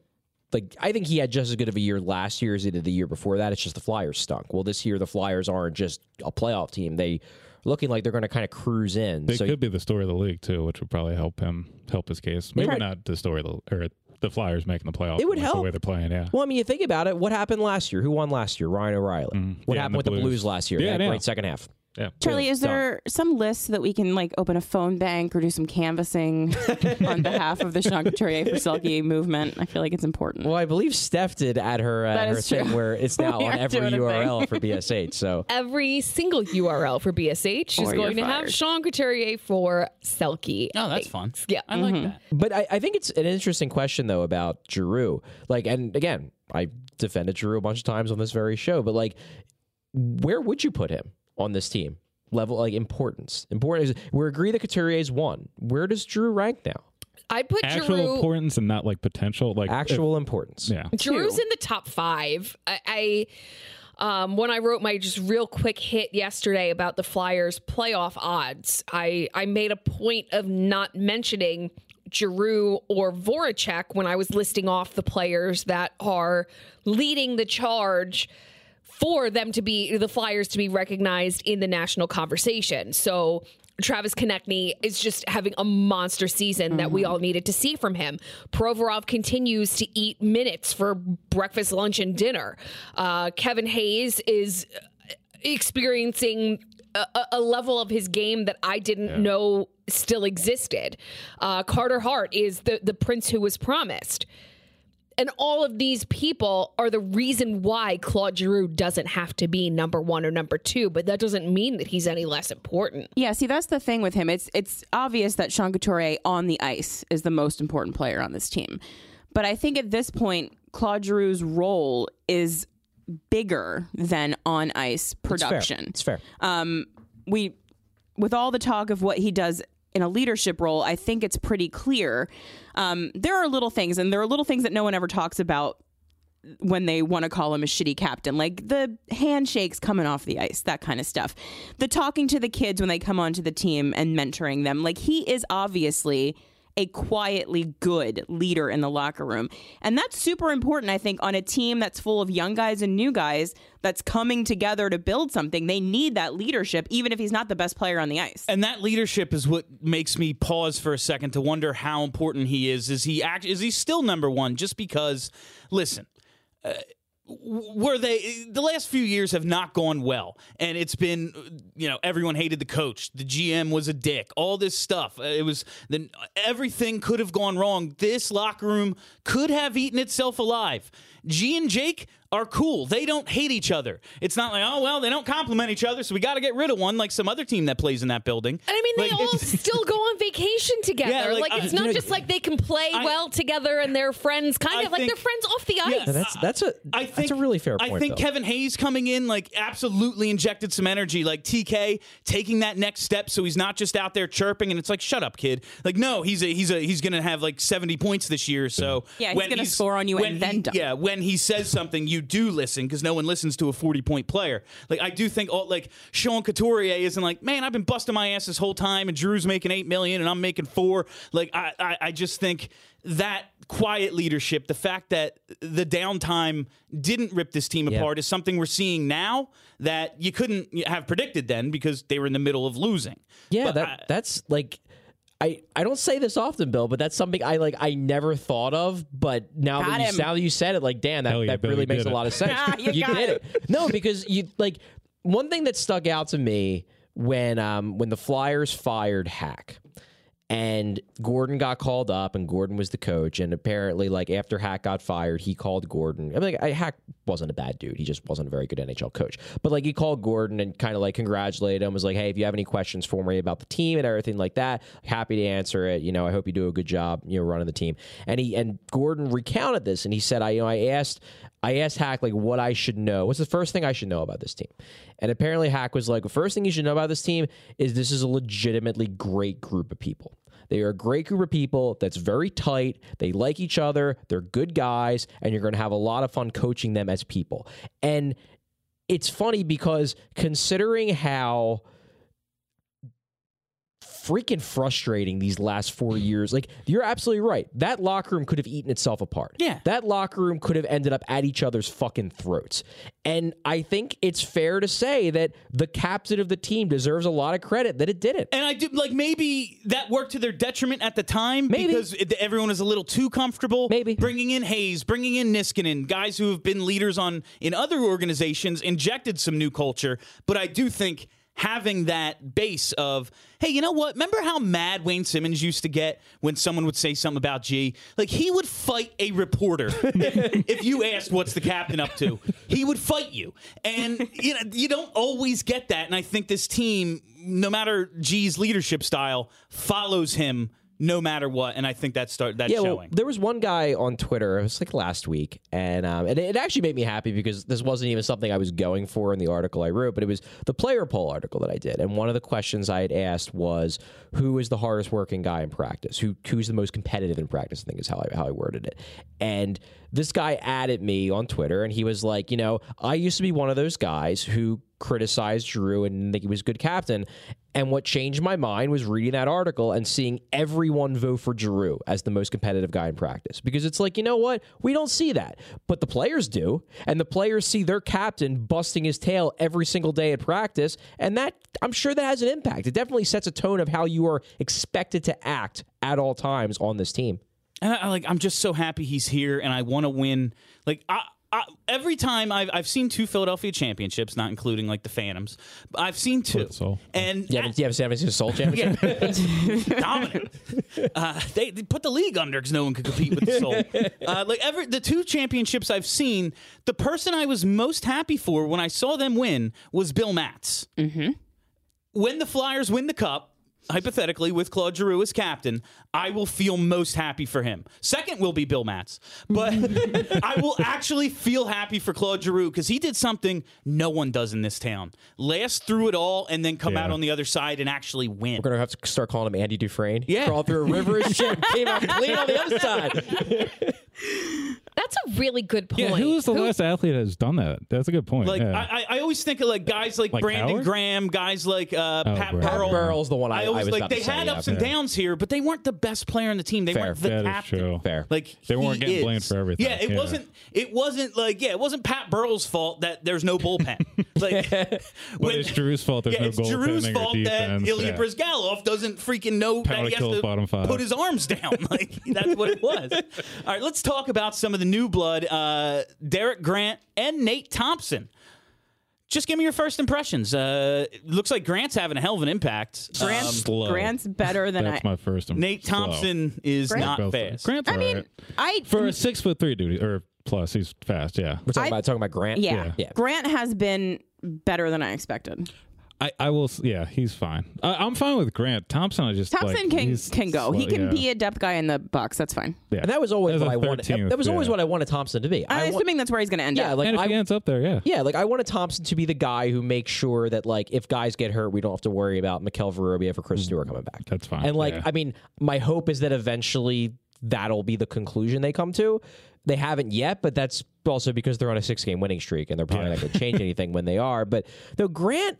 S6: like I think he had just as good of a year last year as he did the year before that. It's just the Flyers stunk. Well, this year the Flyers aren't just a playoff team; they looking like they're going to kind of cruise in.
S5: They
S6: so
S5: could be the story of the league too, which would probably help him help his case. Maybe
S6: Right.
S5: not the story of the or the Flyers making the playoffs.
S6: It would help.
S5: the way they're playing. Yeah,
S6: Well, I mean, you think about it. What happened last year? Who won last year? Ryan O'Reilly. What
S5: Mm-hmm. Yeah,
S6: happened
S5: and
S6: with
S5: the
S6: the
S5: Blues.
S6: Blues last year?
S5: Yeah,
S6: they had
S5: I
S6: a
S5: know.
S6: great second half.
S5: Yeah.
S4: Charlie, is
S6: done.
S4: there some list that we can like open a phone bank or do some canvassing on behalf of the Sean Couturier for Selke movement? I feel like it's important.
S6: Well, I believe Steph did at her uh,
S4: That
S6: her
S4: is
S6: thing
S4: true.
S6: where it's now
S4: We
S6: on
S4: are
S6: every
S4: doing a
S6: URL for BSH. So
S7: Every single URL for BSH is
S4: Or
S7: going to have
S4: fired.
S7: Sean Couturier for Selke.
S3: Oh, that's fun.
S7: Yeah.
S3: I like that.
S6: But I, I think it's an interesting question though about Giroux. Like, and again, I defended Giroux a bunch of times on this very show. But like, where would you put him on this team? Level like importance. Important is we agree that Couturier's one. Where does Drew rank now?
S7: I'd put
S5: Actual
S7: Giroux.
S5: importance and not like potential. Like
S6: Actual importance.
S5: yeah.
S7: Drew's in the top five. I, I um, when I wrote my just real quick hit yesterday about the Flyers playoff odds, I I made a point of not mentioning Giroux or Voracek when I was listing off the players that are leading the charge for them to be the Flyers to be recognized in the national conversation. So Travis Konecny is just having a monster season that we all needed to see from him. Provorov continues to eat minutes for breakfast, lunch, and dinner. Uh, Kevin Hayes is experiencing a, a- level of his game that I didn't know still existed. Uh, Carter Hart is the the prince who was promised. And all of these people are the reason why Claude Giroux doesn't have to be number one or number two, but that doesn't mean that he's any less important.
S4: Yeah, see, that's the thing with him. It's it's obvious that Sean Couturier on the ice is the most important player on this team. But I think at this point, Claude Giroux's role is bigger than on ice production.
S6: It's fair.
S4: Um, we with all the talk of what he does in a leadership role, I think it's pretty clear. Um, there are little things, and there are little things that no one ever talks about when they want to call him a shitty captain, like the handshakes coming off the ice, that kind of stuff. The talking to the kids when they come onto the team and mentoring them. Like he is obviously a quietly good leader in the locker room. And that's super important, I think, on a team that's full of young guys and new guys that's coming together to build something. They need that leadership, even if he's not the best player on the ice.
S3: And that leadership is what makes me pause for a second to wonder how important he is. Is he act? Is he still number one? Just because, listen, uh, were they the last few years have not gone well. And it's been you know everyone hated the coach the gm was a dick all this stuff. Uh, it was then everything could have gone wrong. This locker room could have eaten itself alive. G and jake are cool they don't hate each other it's not like oh well they don't compliment each other so we got to get rid of one like some other team that plays in that building
S7: And I mean, they
S3: Like,
S7: all still go on vacation together.
S3: Yeah,
S7: like,
S3: like,
S7: it's
S3: uh,
S7: not
S3: you know,
S7: just like they can play
S3: I-
S7: well together and they're friends, kind
S3: I
S7: of like they're friends off the ice.
S3: Yeah,
S6: That's that's a
S3: I think
S6: that's a really fair point.
S3: I think
S6: though.
S3: Kevin Hayes coming in like absolutely injected some energy. Like TK taking that next step, so he's not just out there chirping. And it's like, shut up, kid. Like, no, he's a he's a he's gonna have like seventy points this year. So
S4: Yeah, he's gonna score on you
S3: when
S4: and then
S3: he-
S4: dunk.
S3: yeah, when he says something, you do listen because no one listens to a forty point player. Like I do think all like Sean Couturier isn't like, man, I've been busting my ass this whole time, and Drew's making eight million, and I'm making four. Like I I, I just think that quiet leadership, the fact that the downtime didn't rip this team
S6: Yeah.
S3: apart, is something we're seeing now that you couldn't have predicted then because they were in the middle of losing.
S6: Yeah,
S3: But
S6: that
S3: I-
S6: that's like I I don't say this often, Bill, but that's something I like I never thought of. But now
S4: Got
S6: that you,
S4: him.
S6: now that you said it, like Dan, that,
S5: yeah,
S6: that
S5: Bill,
S6: really makes a
S5: it.
S6: lot of sense.
S4: You got
S6: did
S4: it.
S6: it. No, because you like one thing that stuck out to me when um when the Flyers fired Hack. And Gordon got called up, and Gordon was the coach. And apparently, like after Hack got fired, he called Gordon. I mean, like, I, Hack wasn't a bad dude; he just wasn't a very good NHL coach. But like, he called Gordon and kind of like congratulated him. Was like, "Hey, if you have any questions for me about the team and everything like that, happy to answer it. You know, I hope you do a good job, you know, running the team." And he and Gordon recounted this, and he said, "I, you know, I asked." I asked Hack like what I should know. What's the first thing I should know about this team? And apparently Hack was like, the first thing you should know about this team is this is a legitimately great group of people. They are a great group of people that's very tight. They like each other. They're good guys, and you're going to have a lot of fun coaching them as people. And it's funny because considering how freaking frustrating these last four years. Like, you're absolutely right. That locker room could have eaten itself apart.
S3: Yeah.
S6: That locker room could have ended up at each other's fucking throats. And I think it's fair to say that the captain of the team deserves a lot of credit that it didn't.
S3: And I do like maybe that worked to their detriment at the time
S6: Maybe.
S3: because everyone was a little too comfortable.
S6: Maybe.
S3: bringing in Hayes, bringing in Niskanen, guys who have been leaders on in other organizations, injected some new culture. But I do think having that base of hey, you know what? Remember how mad Wayne Simmonds used to get when someone would say something about G? Like he would fight a reporter if you asked what's the captain up to. He would fight you, and you know you don't always get that. And I think this team, no matter G's leadership style, follows him no matter what. And I think that start that's
S6: yeah, well,
S3: showing.
S6: there was one guy on Twitter. It was like last week, and um, and it actually made me happy because this wasn't even something I was going for in the article I wrote, but it was the player poll article that I did. And one of the questions I had asked was, "Who is the hardest working guy in practice? Who who's the most competitive in practice?" I think is how I how I worded it. And this guy added me on Twitter, and he was like, "You know, I used to be one of those guys who." Criticized Drew and think he was a good captain. And what changed my mind was reading that article and seeing everyone vote for Drew as the most competitive guy in practice. Because it's like, you know what? We don't see that. But the players do. And the players see their captain busting his tail every single day at practice. And that, I'm sure that has an impact. It definitely sets a tone of how you are expected to act at all times on this team.
S3: And I, like I'm just so happy he's here, and I want to win. Like I, I, every time I've I've seen two Philadelphia championships, not including like the Phantoms. but I've seen two,
S5: soul.
S3: and
S6: You haven't, you haven't, haven't seen a Soul Championship?
S3: dominant. Uh, they, they put the league under because no one could compete with the Soul. Uh, like every the two championships I've seen, the person I was most happy for when I saw them win was Bill Matz. Mm-hmm. When the Flyers win the cup. Hypothetically, with Claude Giroux as captain, I will feel most happy for him. Second will be Bill Matz, but I will actually feel happy for Claude Giroux because he did something no one does in this town. Last through it all, and then come
S5: Yeah.
S3: out on the other side and actually win.
S6: We're going to have to start calling him Andy Dufresne.
S3: Yeah.
S6: Crawl through a river of shit, came out clean on the other side.
S7: That's a really good point.
S5: Yeah, who is the last athlete that has done that? That's a good point.
S3: Like
S5: yeah.
S3: I, I I always think of like guys like,
S5: Like
S3: Brandon
S5: Howard?
S3: Graham, guys like uh, Pat
S5: Burrell.
S3: Burrell.
S6: Pat Burrell's the one I- I
S3: always
S6: was
S3: like.
S6: about to
S3: They
S6: say,
S3: had
S6: yeah.
S3: ups and
S5: Yeah.
S3: downs here, but they weren't the best player on the team. They
S6: Fair.
S3: weren't the
S5: That is
S3: captain.
S5: true.
S6: Fair.
S3: Like
S5: They weren't getting
S3: is.
S5: blamed for everything.
S3: Yeah, it
S5: Yeah.
S3: wasn't. It wasn't like yeah, it wasn't Pat Burrell's fault that there's no bullpen. like
S5: but
S3: when-
S5: it's Drew's fault. There's
S3: yeah,
S5: no
S3: it's
S5: goaltending
S3: Drew's fault that Ilya
S5: yeah.
S3: Bryzgalov doesn't freaking know that he has to put his arms down. Like that's what it was. All right, let's talk about some of the new blood. Uh, Derek Grant and Nate Thompson. Just give me your first impressions. Uh, looks like Grant's having a hell of an impact.
S4: Grant's,
S3: Um,
S5: slow.
S4: Grant's better than
S5: That's
S4: I.
S5: my first. im-
S3: Nate
S5: slow.
S3: Thompson is
S4: Grant?
S3: not
S5: Both-
S3: fast.
S5: Grant's
S4: I mean,
S5: alright.
S4: I
S5: for a six foot three dude or plus, he's fast. Yeah,
S6: We're talking
S4: I-
S6: about talking about Grant.
S4: yeah.
S5: Yeah.
S6: Yeah.
S4: Grant has been better than I expected.
S5: I, I will. Yeah, he's fine. I, I'm fine with Grant Thompson. I just
S4: Thompson
S5: like,
S4: can can go. he can
S5: yeah.
S4: be a depth guy in the box. That's fine.
S5: Yeah.
S6: And that was always
S5: As
S6: what
S5: a
S6: I wanted.
S5: 13th,
S6: That was always
S5: yeah.
S6: what I wanted Thompson to be.
S4: I'm
S6: I wa-
S4: assuming that's where he's going to end
S6: yeah,
S4: up.
S6: like
S5: and if
S6: I,
S5: he ends up there, yeah.
S6: yeah, like I wanted Thompson to be the guy who makes sure that like if guys get hurt, we don't have to worry about Mikhail Vorobyev for Chris mm. Stewart coming back.
S5: That's fine.
S6: And like,
S5: yeah.
S6: I mean, my hope is that eventually that'll be the conclusion they come to. They haven't yet, but that's also because they're on a six game winning streak and they're probably not going to change anything when they are. But though Grant.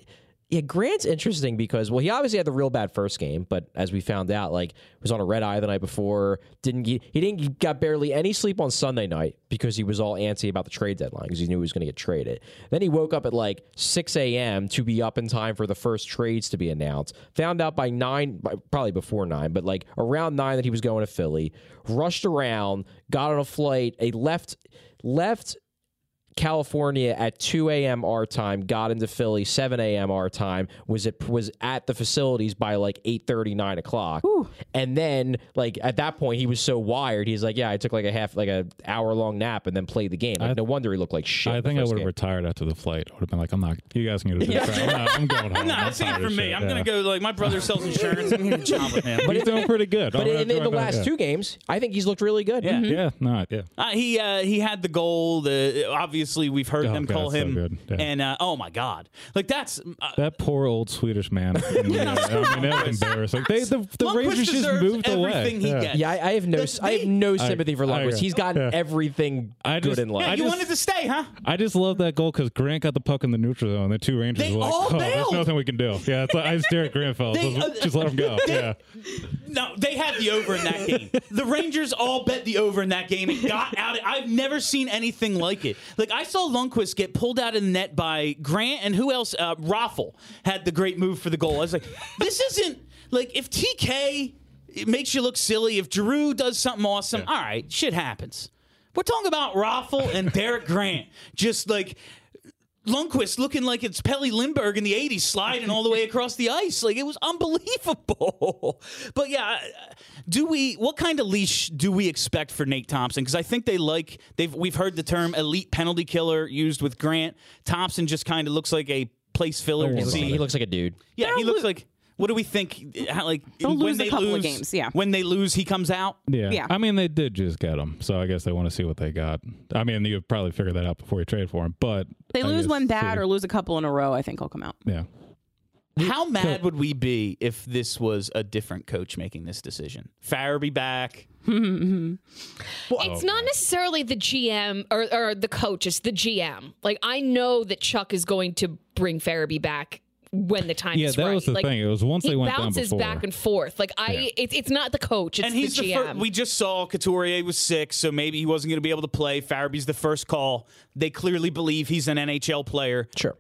S6: Yeah, Grant's interesting because well, he obviously had the real bad first game, but as we found out, like was on a red eye the night before. Didn't get, he didn't he got barely any sleep on Sunday night because he was all antsy about the trade deadline because he knew he was going to get traded. Then he woke up at like six a.m. to be up in time for the first trades to be announced. Found out by nine, probably before nine, but like around nine that he was going to Philly. Rushed around, got on a flight, a left left California at 2 a.m. our time, got into Philly 7 a.m. our time, was at was at the facilities by like 8:30, 9 o'clock, and then like at that point he was so wired, he's like, yeah, I took like a half like a hour long nap and then played the game. Like,
S5: I-
S6: no wonder he looked like shit.
S5: I think I would have retired after the flight. I would have been like, I'm not. You guys can go to the I'm, not, I'm going home.
S3: No,
S5: I'm
S3: same
S5: tired
S3: for me.
S5: shit.
S3: I'm
S5: Yeah.
S3: gonna go like my brother sells insurance. I'm gonna job with him.
S5: He's doing pretty good.
S6: But in, in the last
S5: yeah.
S6: two games, I think he's looked really good.
S3: Yeah.
S5: Yeah, no, yeah.
S3: Uh, he uh, he had the goal. The obviously we've heard
S5: Oh,
S3: them
S5: God,
S3: call
S5: so
S3: him,
S5: good. Yeah.
S3: and uh, oh my god, like that's uh,
S5: That poor old Swedish man. I mean, that was embarrassing. They, the the
S3: Lundqvist
S5: Rangers just
S3: deserves
S5: moved away.
S3: everything he
S5: yeah.
S3: gets.
S6: Yeah, I, I have no,
S3: The-
S6: I have no sympathy for
S5: I
S6: Lundqvist.
S5: agree.
S6: He's gotten
S5: Yeah.
S6: everything
S5: I
S6: good
S5: just-
S6: in life.
S3: yeah,
S5: I
S3: you
S5: just-
S3: wanted to stay, huh?
S5: I just love that goal because Grant got the puck in the neutral zone. And the two Rangers
S3: They
S5: were like,
S3: all
S5: "Oh, there's nothing we can do." Yeah, it's like, I stare at Grant Fells.
S3: They, uh,
S5: just let him go. Yeah,
S3: No, they had the over in that game. The Rangers all bet the over in that game and got out. I've never seen anything like it. Like I saw Lundqvist get pulled out of the net by Grant and who else? Uh, Raffl had the great move for the goal. I was like, this isn't like if TK it makes you look silly. If Drew does something awesome, all right, shit happens. We're talking about Raffl and Derek Grant, just like. Lundqvist looking like it's Pelle Lindbergh in the 80s sliding all the way across the ice. Like it was unbelievable. But yeah, do we what kind of leash do we expect for Nate Thompson? Because I think they like they've we've heard the term elite penalty killer used with Grant. Thompson just kind of looks like a place filler.
S5: He looks
S3: see.
S6: he looks like a dude.
S3: yeah, he looks like what do we think? How, like
S4: They'll
S3: when
S4: lose a
S3: they
S4: couple of
S3: lose,
S4: games, yeah.
S3: When they lose, he comes out.
S5: yeah,
S4: Yeah.
S5: I mean, they did just get him, so I guess they want to see what they got. I mean, you probably figure that out before you trade for him. But
S4: They
S5: I
S4: lose
S5: guess
S4: one bad
S5: see.
S4: or lose a couple in a row. I think he'll come out.
S5: yeah.
S3: How mad would we be if this was a different coach making this decision? Farabee back. Mm-hmm.
S7: It's not necessarily the GM or, or the coach, it's the GM. Like, I know that Chuck is going to bring Farabee back when the time
S5: Yeah,
S7: is
S5: that
S7: right.
S5: was the
S7: like,
S5: thing. It was once
S7: he
S5: they went down
S7: bounces
S5: before.
S7: back and forth. Like, I,
S5: Yeah.
S7: it's it's not the coach, it's
S3: and he's
S7: the
S3: the,
S7: GM.
S3: first. We just saw Couturier was sick, so maybe he wasn't going to be able to play. Farabee's the first call. They clearly believe he's an NHL player.
S6: Sure.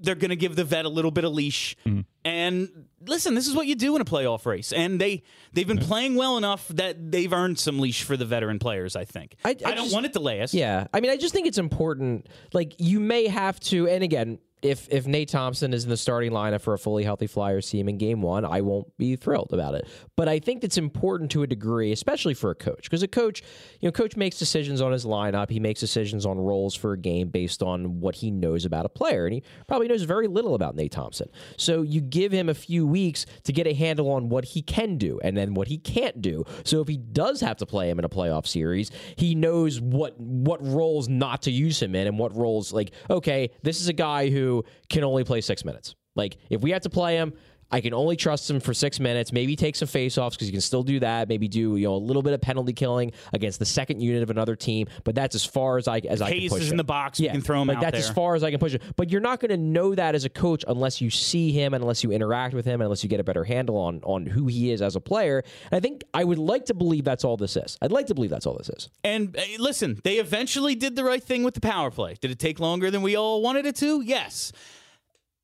S3: They're going to give the vet a little bit of leash. Mm-hmm. And listen, this is what you do in a playoff race. And they they've been playing well enough that they've earned some leash for the veteran players. I think.
S6: I- I
S3: don't
S6: just-
S3: want it to last.
S6: Yeah, I mean, I just think it's important. Like, you may have to, and again, if if Nate Thompson is in the starting lineup for a fully healthy Flyers team in Game One, I won't be thrilled about it. But I think it's important to a degree, especially for a coach, because a coach, you know, coach makes decisions on his lineup. He makes decisions on roles for a game based on what he knows about a player, and he probably knows very little about Nate Thompson. So you give him a few weeks to get a handle on what he can do and then what he can't do. So if he does have to play him in a playoff series, he knows what what roles not to use him in and what roles like okay, this is a guy who can only play 6 minutes. Like if we have to play him, I can only trust him for six minutes. Maybe take some faceoffs because you can still do that. Maybe do you know a little bit of penalty killing against the second unit of another team. But that's as far as I as I can push
S3: is
S6: it.
S3: in the box. We can throw him
S6: like that's
S3: there.
S6: as far as I can push it. But you're not going to know that as a coach unless you see him, and unless you interact with him, and unless you get a better handle on on who he is as a player. And I think I would like to believe that's all this is. I'd like to believe that's all this is.
S3: And uh, listen, they eventually did the right thing with the power play. Did it take longer than we all wanted it to? Yes.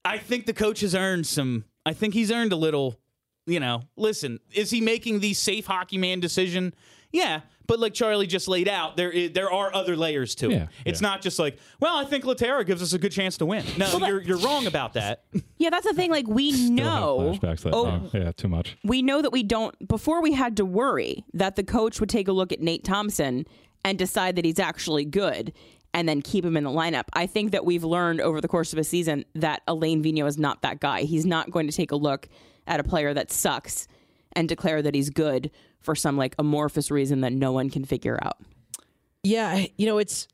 S3: I think the coach has earned some. I think he's earned a little. You know, listen, is he making the safe hockey man decision? Yeah, but like Charlie just laid out, there is, there are other layers to it.
S5: Yeah,
S3: it's
S5: yeah.
S3: not just like, well, I think Laterra gives us a good chance to win. No, you're you're wrong about that.
S4: Yeah, that's the thing. Like we know,
S5: flashbacks that
S4: oh,
S5: time. Yeah, too much.
S4: we know that we don't. Before we had to worry that the coach would take a look at Nate Thompson and decide that he's actually good, and then keep him in the lineup. I think that we've learned over the course of a season that Alain Vigneault is not that guy. He's not going to take a look at a player that sucks and declare that he's good for some like amorphous reason that no one can figure out.
S6: Yeah, you know, it's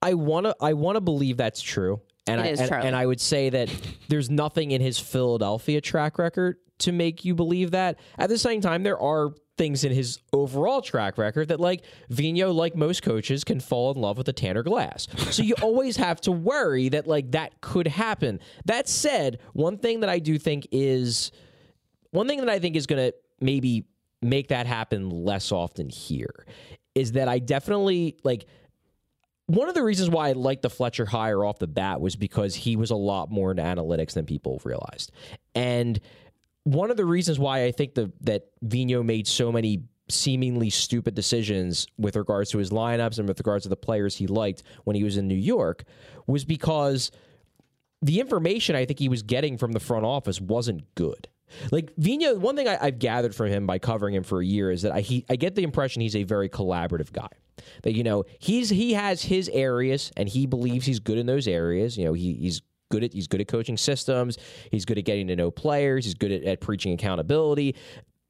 S6: I want to I want to believe that's true. And
S4: It
S6: I
S4: is,
S6: and, and I would say that there's nothing in his Philadelphia track record to make you believe that. At the same time, there are things in his overall track record that like Vigneault, like most coaches, can fall in love with a Tanner Glass. So you always have to worry that like that could happen. That said, one thing that I do think is one thing that I think is going to maybe make that happen less often here is that I definitely like one of the reasons why I liked the Fletcher hire off the bat was because he was a lot more into analytics than people realized. And one of the reasons why I think the, that Vigneault made so many seemingly stupid decisions with regards to his lineups and with regards to the players he liked when he was in New York was because the information I think he was getting from the front office wasn't good. Like Vigneault, one thing I, I've gathered from him by covering him for a year is that I he, I get the impression he's a very collaborative guy. That you know he's he has his areas and he believes he's good in those areas. You know he, he's good at he's good at coaching systems. He's good at getting to know players. He's good at, at preaching accountability.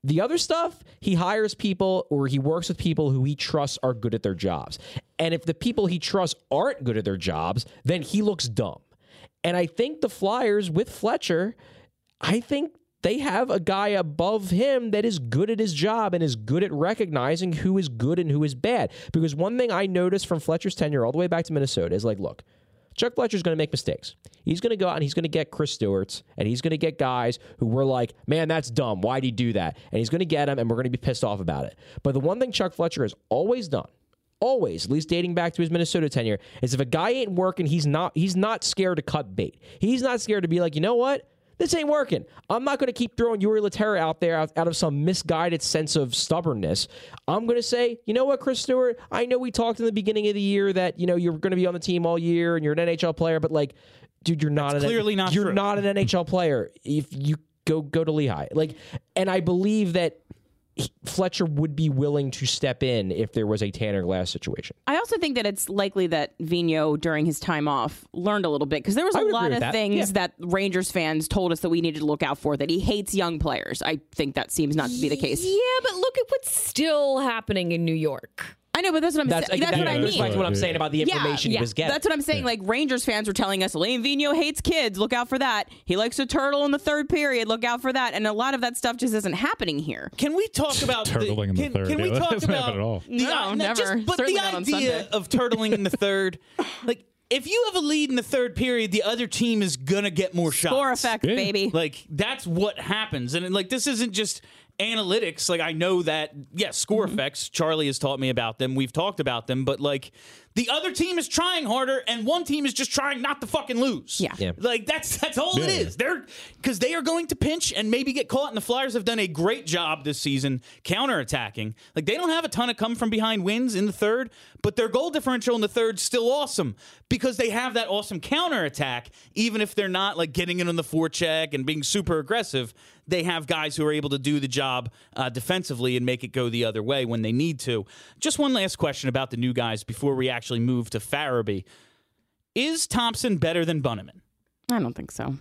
S6: The other stuff, he hires people or he works with people who he trusts are good at their jobs. And if the people he trusts aren't good at their jobs, then he looks dumb. And I think the Flyers with Fletcher, I think they have a guy above him that is good at his job and is good at recognizing who is good and who is bad. Because one thing I noticed from Fletcher's tenure all the way back to Minnesota is like, look, Chuck Fletcher's going to make mistakes. He's going to go out and he's going to get Chris Stewart's and he's going to get guys who were like, man, that's dumb. Why'd he do that? And he's going to get them and we're going to be pissed off about it. But the one thing Chuck Fletcher has always done, always, at least dating back to his Minnesota tenure, is if a guy ain't working, he's not he's not scared to cut bait. He's not scared to be like, you know what? This ain't working. I'm not going to keep throwing Yuri Laterra out there out, out of some misguided sense of stubbornness. I'm going to say, you know what, Chris Stewart? I know we talked in the beginning of the year that you know you're going to be on the team all year and you're an NHL player, but like, dude, you're not
S3: That's
S6: an
S3: clearly not
S6: you're
S3: true.
S6: not an NHL player. If you go go to Lehigh, like, and I believe that Fletcher would be willing to step in if there was a Tanner Glass situation.
S4: I also think that it's likely that Vigneault, during his time off, learned a little bit because there was a lot of
S6: that.
S4: things
S6: Yeah.
S4: that Rangers fans told us that we needed to look out for. That he hates young players. I think that seems not to be the case.
S7: Yeah, but look at what's still happening in New York.
S4: I know, but that's what I'm
S6: That's,
S4: saying. That's
S6: that
S4: what I
S6: goes
S4: mean.
S6: back to what I'm saying about the information
S7: yeah.
S6: he was getting.
S4: That's what I'm saying. Like Rangers fans were telling us, Lane Vigneault hates kids. Look out for that. He likes to turtle in the third period. Look out for that. And a lot of that stuff just isn't happening here.
S3: Can we talk about
S5: Turtling in the
S3: can,
S5: third.
S3: Can we
S5: Yeah,
S3: talk about
S5: happen at all.
S3: the
S4: No,
S3: uh,
S4: never.
S3: Just, but
S4: Certainly
S3: the idea of turtling in the third, like if you have a lead in the third period, the other team is gonna get more shots.
S4: Score effect,
S5: Yeah.
S4: baby.
S3: Like that's what happens, and like this isn't just analytics. Like I know that yes, score
S4: Mm-hmm.
S3: effects. Charlie has taught me about them. We've talked about them, but like the other team is trying harder, and one team is just trying not to fucking lose.
S4: Yeah.
S6: Yeah.
S3: Like that's that's all it
S5: Yeah.
S3: is. They're because they are going to pinch and maybe get caught. And the Flyers have done a great job this season counterattacking. Like they don't have a ton of come from behind wins in the third, but their goal differential in the third still awesome because they have that awesome counterattack. Even if they're not like getting it on the forecheck and being super aggressive, they have guys who are able to do the job uh, defensively and make it go the other way when they need to. Just one last question about the new guys before we actually move to Farabee. Is Thompson better than Bunnaman?
S4: I don't think so.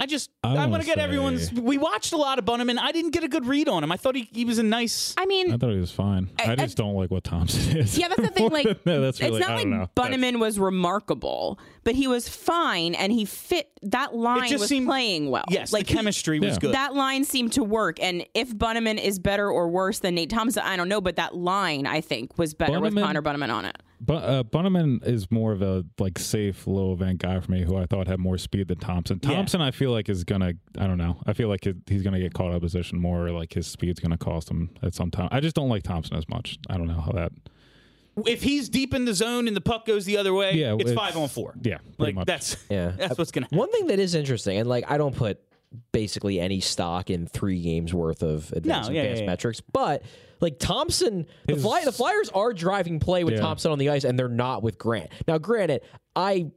S3: I just
S5: I
S3: I,
S5: wanna
S3: get
S5: say-
S3: everyone's. We watched a lot of Bunnaman. I didn't get a good read on him. I thought he, he was a nice.
S4: I mean,
S5: I thought he was fine. I,
S4: I-
S5: just don't like what Thompson is.
S4: Yeah, that's the thing. Like,
S5: No, that's really,
S4: it's not
S5: I
S4: like
S5: don't know. That's-
S4: Bunnaman was remarkable, but he was fine, and he fit. That line
S3: just
S4: was
S3: seemed-
S4: playing well.
S3: Yes,
S4: like
S3: the chemistry was
S5: Yeah.
S3: good.
S4: That line seemed to work, and if Bunnaman is better or worse than Nate Thompson, I don't know. But that line, I think, was better with
S5: Bunnaman-
S4: Connor Bunnaman on it.
S5: But uh, Bunnaman is more of a like safe low event guy for me, who I thought had more speed than Thompson.
S3: Yeah.
S5: Thompson, I feel like is gonna. I don't know. I feel like it, he's gonna get caught out of position more. Or like his speed's gonna cost him at some time. I just don't like Thompson as much. I don't know how that.
S3: if he's deep in the zone and the puck goes the other way,
S5: Yeah,
S3: it's,
S5: it's-
S3: five on four.
S5: yeah, pretty
S3: like
S5: much.
S3: that's
S6: Yeah.
S3: that's what's gonna. happen.
S6: One thing that is interesting, and like I don't put basically any stock in three games worth of advanced
S3: No, yeah,
S6: advanced
S3: yeah, yeah.
S6: metrics, but like Thompson, the,
S5: His-
S6: fly, the Flyers are driving play with
S5: Yeah.
S6: Thompson on the ice, and they're not with Grant. Now, granted, I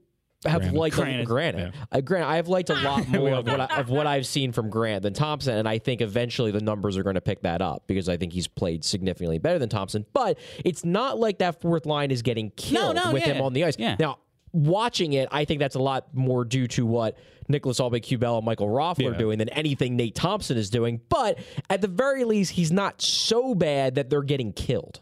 S6: have
S5: Granted.
S6: liked
S3: Granted.
S6: granted,
S5: Yeah.
S6: uh, Grant. I've liked a lot more of what I, of what I've seen from Grant than Thompson, and I think eventually the numbers are going to pick that up because I think he's played significantly better than Thompson. But it's not like that fourth line is getting killed
S3: no,
S6: with
S3: yeah.
S6: him on the ice.
S3: Yeah.
S6: Now, watching it, I think that's a lot more due to what Nicolas Aube-Kubel and Michael Raffl are doing than anything Nate Thompson is doing. But at the very least, he's not so bad that they're getting killed.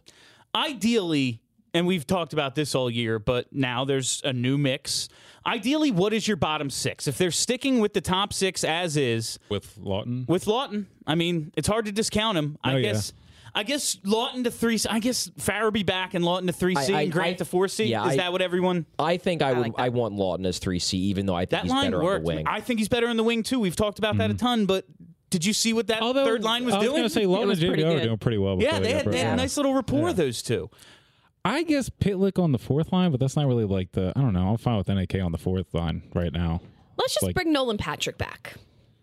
S3: Ideally, and we've talked about this all year, but now there's a new mix. Ideally, what is your bottom six? If they're sticking with the top six as is
S5: with Laughton.
S3: with Laughton, I mean, it's hard to discount him. I
S5: Oh, yeah.
S3: Guess. I guess Laughton to three. I guess Farabee back and Laughton to three C
S6: I-
S3: and Grant
S6: I-
S3: to four C.
S6: yeah,
S3: is
S6: I-
S3: that what everyone?
S6: I think I would.
S4: like that.
S6: I want Laughton as three C, even though I think
S3: That
S6: he's
S3: line
S6: better
S3: worked.
S6: on the wing.
S3: I think he's better in the wing too. We've talked about that a mm-hmm. ton, but did you see what that
S5: Although
S3: third line was, doing?
S5: I was
S3: doing?
S5: gonna say Laughton and
S4: was pretty
S5: JVR are
S4: good.
S5: doing pretty well.
S3: yeah, they
S5: got
S3: had, they had a
S5: up.
S3: nice little rapport. Those two.
S5: I guess Pitlick on the fourth line, but that's not really like the. I don't know. I'm fine with NAK on the fourth line right now.
S7: Let's just
S5: Like-
S7: bring Nolan Patrick back.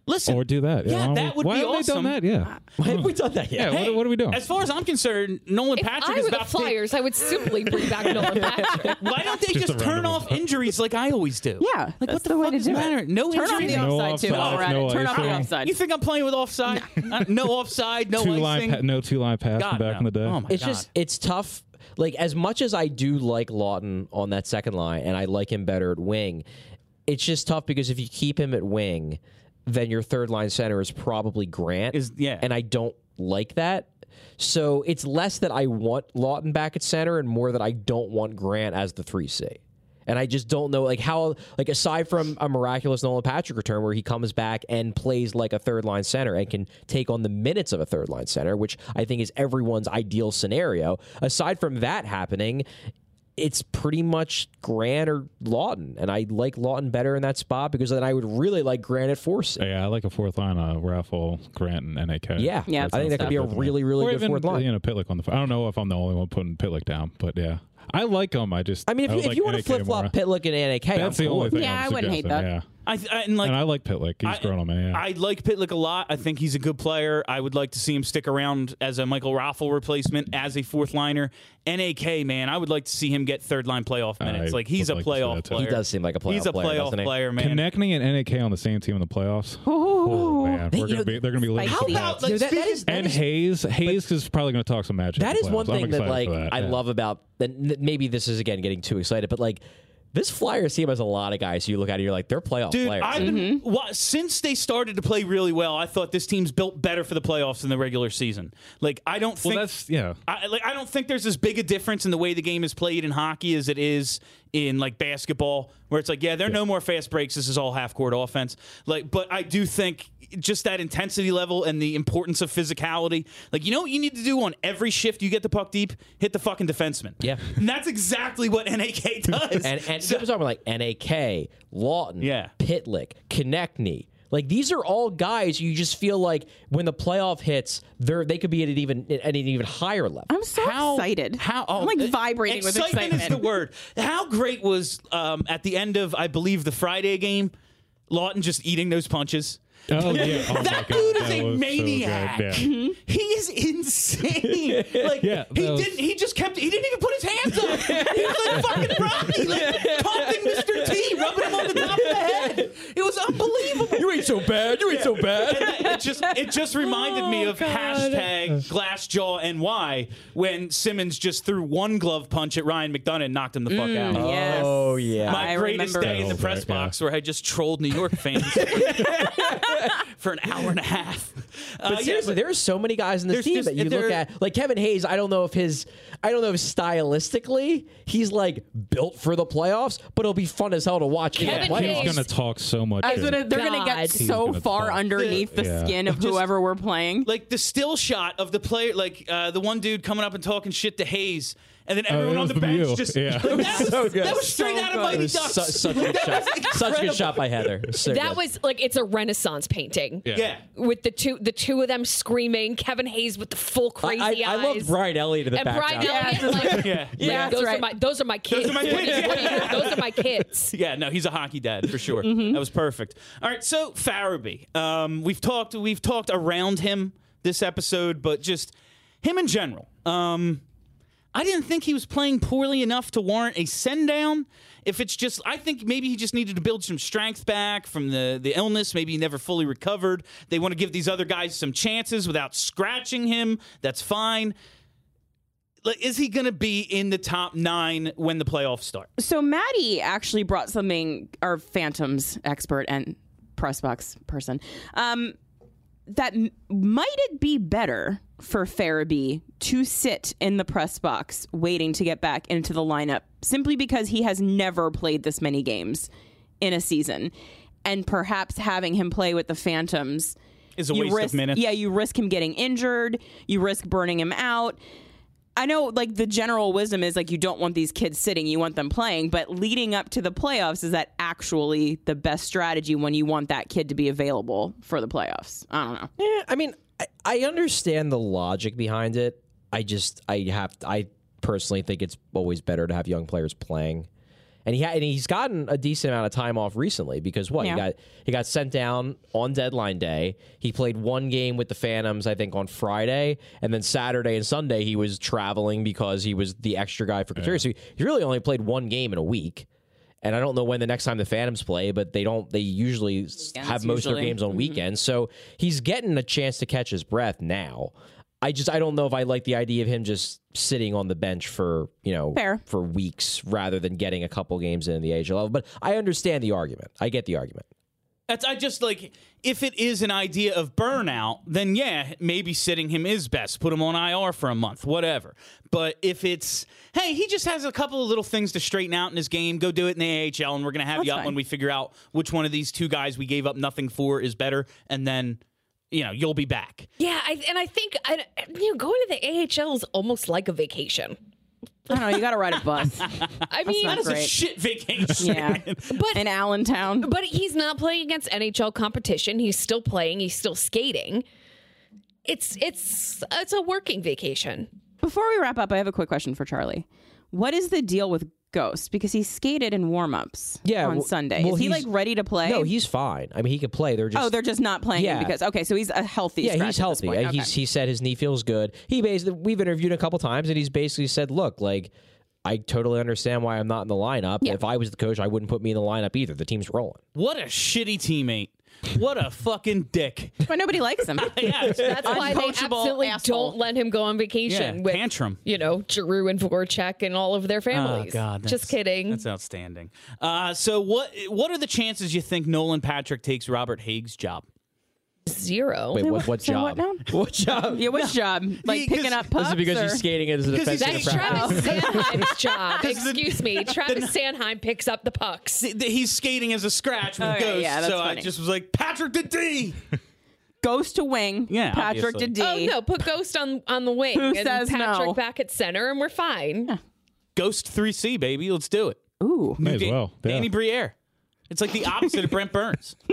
S3: Listen,
S5: Or do that.
S3: Yeah,
S5: why
S3: that
S5: haven't
S3: would
S5: why
S3: be
S5: haven't they
S3: awesome.
S5: done that? Yeah.
S6: Why have we done that yet?
S5: Yeah, what, what are we doing?
S3: As far as I'm concerned, Nolan
S7: If
S3: Patrick
S7: I
S3: is
S7: were the
S3: about to
S7: Flyers, I would simply bring back Nolan Patrick.
S3: Why don't they
S5: Just
S3: just, turn
S5: random-
S3: off injuries like I always do?
S4: Yeah,
S3: like
S4: that's
S3: what the,
S4: the way
S3: fuck
S4: to
S3: does
S4: do it.
S3: matter? No
S4: Turn off
S3: injuries.
S4: the
S5: No
S4: offside too while
S5: offside,
S4: we're at
S5: no
S4: it. Turn off the
S5: icing.
S4: offside.
S3: You think I'm playing with offside? Uh, no offside, no
S5: two
S3: icing.
S5: line, pa- no two line pass
S3: God,
S5: from back in the day.
S3: Oh my
S6: it's just it's tough. Like as much as I do like Laughton on that second line, and I like him better at wing, it's just tough because if you keep him at wing, then your third line center is probably Grant.
S3: Is- yeah.
S6: and I don't like that. So it's less that I want Laughton back at center, and more that I don't want Grant as the three C. And I just don't know, like how, like aside from a miraculous Nolan Patrick return where he comes back and plays like a third line center and can take on the minutes of a third line center, which I think is everyone's ideal scenario. Aside from that happening, it's pretty much Grant or Laughton, and I like Laughton better in that spot because then I would really like Grant at force.
S5: Yeah, I like a fourth line, uh, Raffl, Grant, and NAK.
S6: Yeah,
S4: Yeah,
S6: I think that could be a
S5: sounds good to me.
S6: really, really
S5: or
S6: good
S5: even,
S6: fourth line.
S5: You know, Pitlick on the. I don't know if I'm the only one putting Pitlick down, but yeah, I like him. I just.
S6: I mean, if you, if
S5: like
S6: you want to flip flop. Pitlick and NAK, I'm
S5: that's the
S6: cool
S5: only thing.
S4: Yeah,
S5: I'm
S4: I wouldn't hate that.
S5: Yeah.
S3: I, th- and like
S5: and I like Pitlick. He's
S3: I-
S5: grown on me. Yeah.
S3: I like Pitlick a lot. I think he's a good player. I would like to see him stick around as a Michael Raffl replacement, as a fourth liner. NAK, man, I would like to see him get third line playoff minutes.
S5: I
S3: like he's a
S5: like
S3: playoff player.
S6: He does seem like a playoff
S3: He's a
S6: player,
S3: playoff
S6: doesn't he?
S3: player, man.
S5: Connecting and NAK on the same team in the playoffs. Oh man,
S6: They-
S5: we're gonna
S6: know,
S5: be, they're gonna be living
S3: How about like
S6: Dude, that- that
S3: speaking-
S6: is- that
S5: and
S6: is-
S5: Hayes, Hayes is probably going to talk some magic.
S6: That
S5: in the
S6: is one thing that like
S5: that,
S6: I
S5: yeah.
S6: love about that. N- Maybe this is again getting too excited, but like this Flyers team has a lot of guys you look at and you're like they're playoff
S3: Dude,
S6: players.
S3: I've been, mm-hmm. wa- since they started to play really well, I thought this team's built better for the playoffs than the regular season. Like I don't
S5: Well,
S3: think
S5: that's yeah.
S3: I like I don't think there's as big a difference in the way the game is played in hockey as it is in like basketball, where it's like, yeah, there are no more fast breaks. This is all half court offense. Like, but I do think just that intensity level and the importance of physicality. Like, you know what you need to do on every shift you get the puck deep? Hit the fucking defenseman.
S6: Yeah.
S3: and that's exactly what NAK does.
S6: and and so, talking about like NAK, Laughton,
S3: Yeah.
S6: Pitlick, Konecny. Like these are all guys you just feel like when the playoff hits, they're they could be at an even at an even higher level.
S4: I'm so excited.
S3: How oh,
S4: I'm like vibrating with
S3: excitement
S4: excitement.
S3: is the word. How great was um, at the end of I believe the Friday game, Laughton just eating those punches.
S5: Oh yeah, oh, my
S3: that
S5: God,
S3: dude is
S5: that
S3: a
S5: was so
S3: maniac.
S5: good, yeah.
S3: He is insane. Like
S5: Yeah,
S3: he
S5: was-
S3: didn't. He just kept. He didn't even put his hands up. He was like fucking Rocky, like pumping Mr. T, rubbing him on the top of the head. It was unbelievable.
S6: You ain't so bad. You ain't so bad.
S3: And it just it just oh, reminded me of hashtag glassjaw NY when Simmonds just threw one glove punch at Ryan McDonagh and knocked him the fuck mm, out.
S4: Yes.
S6: Oh yeah.
S3: My
S4: I
S3: greatest
S4: remember
S3: day in the
S5: it.
S3: press
S5: Yeah.
S3: box where I just trolled New York fans for an hour and a half. Uh,
S6: But
S3: yeah,
S6: seriously,
S3: but-
S6: there are so many guys in this
S3: There's
S6: team
S3: just-
S6: that you
S3: there-
S6: look at. Like Kevin Hayes, I don't know if his, I don't know if stylistically he's like built for the playoffs, but it'll be fun as hell to watch in the
S7: Kevin
S6: playoffs.
S7: Hayes-
S5: He's going to talk so much.
S4: I was
S5: shit.
S4: gonna, they're going to
S7: God.
S4: get
S5: He's
S4: so
S5: gonna
S4: far
S5: talk.
S4: underneath the
S5: Yeah.
S4: skin of whoever we're playing.
S3: like the still shot of the player, like uh, the one dude coming up and talking shit to Hayes, and then everyone
S5: that
S3: on the bench
S5: you.
S3: just
S5: Yeah.
S3: that, was,
S6: So
S3: that was straight
S4: So
S3: out of
S4: good.
S3: Mighty Ducks.
S6: su- such a good shot. Such a good shot by Heather. So
S7: That
S6: good.
S7: was like it's a Renaissance painting.
S3: yeah.
S7: With the two, the two of them screaming, Kevin Hayes with the full crazy
S6: I, I
S7: eyes.
S6: loved Brian Elliott in the
S7: and
S6: background.
S7: Brian Elliott, like,
S3: Yeah.
S4: Yeah,
S7: those
S4: that's
S7: are my those are my kids.
S3: are my
S7: What do you-
S3: kids.
S7: what those are my kids.
S3: Yeah, no, he's a hockey dad for sure. That was perfect. All right, so Farabee, um, we've talked we've talked around him this episode, but just him in general. Um, I didn't think he was playing poorly enough to warrant a send down. If it's just, I think maybe he just needed to build some strength back from the, the illness. Maybe he never fully recovered. They want to give these other guys some chances without scratching him. That's fine. Like, is he going to be in the top nine when the playoffs start?
S4: So Maddie actually brought something, our Phantoms expert and press box person, um, that m- might it be better for Farabee to sit in the press box waiting to get back into the lineup simply because he has never played this many games in a season, and perhaps having him play with the Phantoms
S3: Is a waste of
S4: risk,
S3: minutes.
S4: Yeah, you risk him getting injured. You risk burning him out. I know, like the general wisdom is like you don't want these kids sitting, you want them playing. But leading up to the playoffs, is that actually the best strategy when you want that kid to be available for the playoffs? I don't know.
S6: Yeah, I mean, I, I understand the logic behind it. I just, I have, I personally think it's always better to have young players playing. And he ha- and he's gotten a decent amount of time off recently because what
S4: Yeah.
S6: he got he got sent down on deadline day. He played one game with the Phantoms, I think, on Friday, and then Saturday and Sunday he was traveling because he was the extra guy for Couturier. So he, he really only played one game in a week. And I don't know when the next time the Phantoms play, but they don't. They usually s- have most of their games on mm-hmm. weekends, so he's getting a chance to catch his breath now. I just I don't know if I like the idea of him just sitting on the bench for you know
S4: Fair.
S6: for weeks rather than getting a couple games in the AHL level. But I understand the argument. I get the argument.
S3: That's I just like if it is an idea of burnout, then yeah, maybe sitting him is best. Put him on IR for a month, whatever. But if it's hey, he just has a couple of little things to straighten out in his game, go do it in the AHL, and we're gonna have
S4: That's
S3: you up
S4: fine.
S3: when we figure out which one of these two guys we gave up nothing for is better, and then you know you'll be back.
S7: Yeah, I, and I think I, you know going to the AHL is almost like a vacation.
S4: I don't know. You got to ride a bus.
S7: I mean,
S4: not
S3: That's a shit vacation.
S4: Yeah.
S7: but
S4: In Allentown.
S7: but he's not playing against NHL competition. He's still playing. He's still skating. It's it's it's a working vacation.
S4: Before we wrap up, I have a quick question for Charlie. What is the deal with Ghost? Because he skated in warm-ups
S6: Yeah,
S4: on
S6: well-
S4: Sunday.
S6: well,
S4: is he like ready to play?
S6: No, he's fine. I mean, he could play. They're just
S4: oh, they're just not playing him
S6: Yeah.
S4: because okay, so he's a healthy.
S6: yeah, he's healthy.
S4: point.
S6: Uh, He's he said his knee feels good. He basically we've interviewed a couple times, and he's basically said, "Look, like." I totally understand why I'm not in the lineup.
S7: Yeah.
S6: If I was the coach, I wouldn't put me in the lineup either. The team's rolling.
S3: What a shitty teammate. What a fucking dick.
S4: but nobody likes him.
S3: Yeah,
S7: That's why they
S4: Uncoachable
S7: absolutely
S4: asshole.
S7: don't let him go on
S3: yeah,
S7: vacation with
S3: tantrum.
S7: you know Giroux and Voracek and all of their families.
S3: Oh God,
S7: just kidding.
S3: That's outstanding. Uh, so what? What are the chances you think Nolan Patrick takes Robert Hägg's job?
S7: Zero.
S6: Wait, what, what
S4: Say
S6: job?
S4: what now?
S6: What job?
S4: yeah, which job? Like
S3: He-
S4: picking
S3: 'cause-
S4: up pucks?
S6: Is because
S4: or-
S6: he's skating as a
S3: Because
S6: defensive
S3: he's-
S7: That's
S6: practice?
S7: Travis Sanheim's job.
S3: Because the-
S7: Excuse me. Travis Sanheim picks up the pucks.
S3: Th- th- He's skating as a scratch with oh,
S4: Okay,
S3: Ghost.
S4: yeah, that's
S3: so I
S4: funny.
S3: just was like Patrick the D.
S4: Ghost to wing.
S3: Yeah,
S4: Patrick
S3: obviously.
S4: to D.
S7: Oh no, put Ghost on on the wing
S4: Who
S7: and
S4: says
S7: Patrick
S4: no?
S7: back at center, and we're fine.
S3: Ghost three C baby. Let's do it.
S4: Ooh.
S5: May as well. Yeah.
S3: Danny Briere. It's like the opposite of Brent Burns.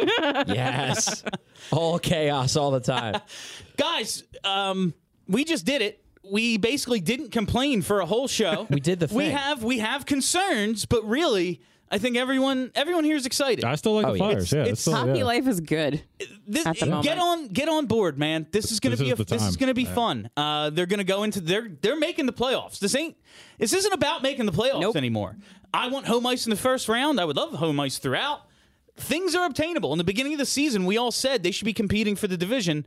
S6: yes. All chaos all the time.
S3: Guys, um, we just did it. We basically didn't complain for a whole show.
S6: We did the
S3: We have we have concerns, but really, I think everyone everyone here is excited.
S5: I still like
S6: Oh,
S5: the
S6: yeah.
S5: Flyers.
S3: It's-
S5: yeah,
S3: it's
S5: still,
S4: Hockey
S5: yeah.
S4: life is good.
S3: this,
S4: at the
S3: get
S4: moment.
S3: on get on board, man. This is gonna
S5: This
S3: be
S5: is
S3: a, this is gonna be
S5: Yeah.
S3: fun. Uh, they're gonna go into they're they're making the playoffs. This ain't this isn't about making the playoffs
S4: Nope.
S3: anymore. I want home ice in the first round. I would love home ice throughout. Things are obtainable. In the beginning of the season, we all said they should be competing for the division.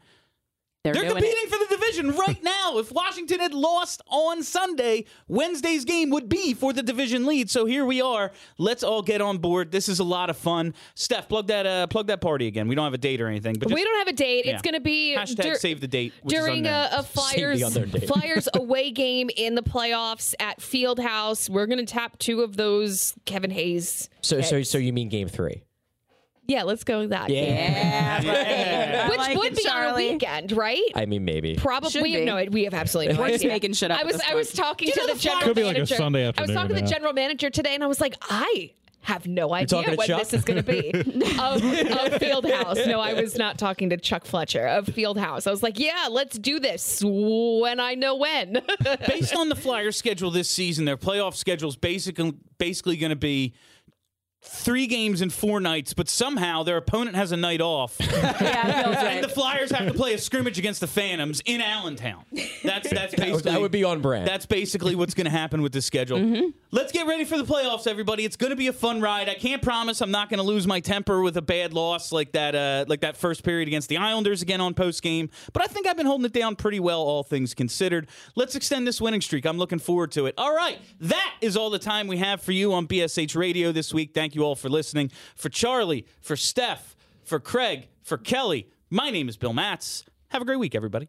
S4: They're,
S3: They're competing
S4: it.
S3: for the division right now. If Washington had lost on Sunday, Wednesday's game would be for the division lead. So here we are. Let's all get on board. This is a lot of fun. Steph, plug that uh, plug that party again. We don't have a date or anything, but just
S7: we don't have a date.
S3: yeah.
S7: It's going to be
S3: hashtag
S7: dur-
S3: save the date which is
S7: during a, a Flyers. Flyers away game in the playoffs at Fieldhouse. We're going to tap two of those Kevin Hayes.
S6: So, so, so you mean game three?
S7: Yeah, let's go with that.
S4: Yeah, right. I
S7: Which
S4: like
S7: would
S4: it,
S7: be
S4: Charlie.
S7: on a weekend, right?
S6: I mean, maybe.
S7: Probably
S4: Should be.
S7: no. We have absolutely. no
S4: We're just
S7: idea.
S4: making shit up
S7: I was
S4: this
S7: I was talking
S3: You
S7: to the
S3: the
S7: general
S3: Flyers-
S5: Could be like a
S7: manager.
S5: Sunday
S7: I was talking to the general manager today, and I was like, I have no idea what
S6: Chuck?
S7: this is going to be of, of Fieldhouse. No, I was not talking to Chuck Fletcher of Fieldhouse. I was like, yeah, let's do this when I know when.
S3: based on the Flyers schedule this season, their playoff schedule is basically basically going to be three games in four nights, but somehow their opponent has a night off.
S4: Yeah, it feels
S3: And the Flyers have to play a scrimmage against the Phantoms in Allentown. That's that's basically
S6: that would be on brand.
S3: That's basically what's going to happen with this schedule.
S4: Mm-hmm.
S3: Let's get ready for the playoffs, everybody. It's going to be a fun ride. I can't promise I'm not going to lose my temper with a bad loss like that, uh, like that first period against the Islanders again on post game. But I think I've been holding it down pretty well, all things considered. Let's extend this winning streak. I'm looking forward to it. All right, that is all the time we have for you on BSH Radio this week. Thank you all for listening. For Charlie, for Steph, for Craig, for Kelly, my name is Bill Matz. Have a great week, everybody.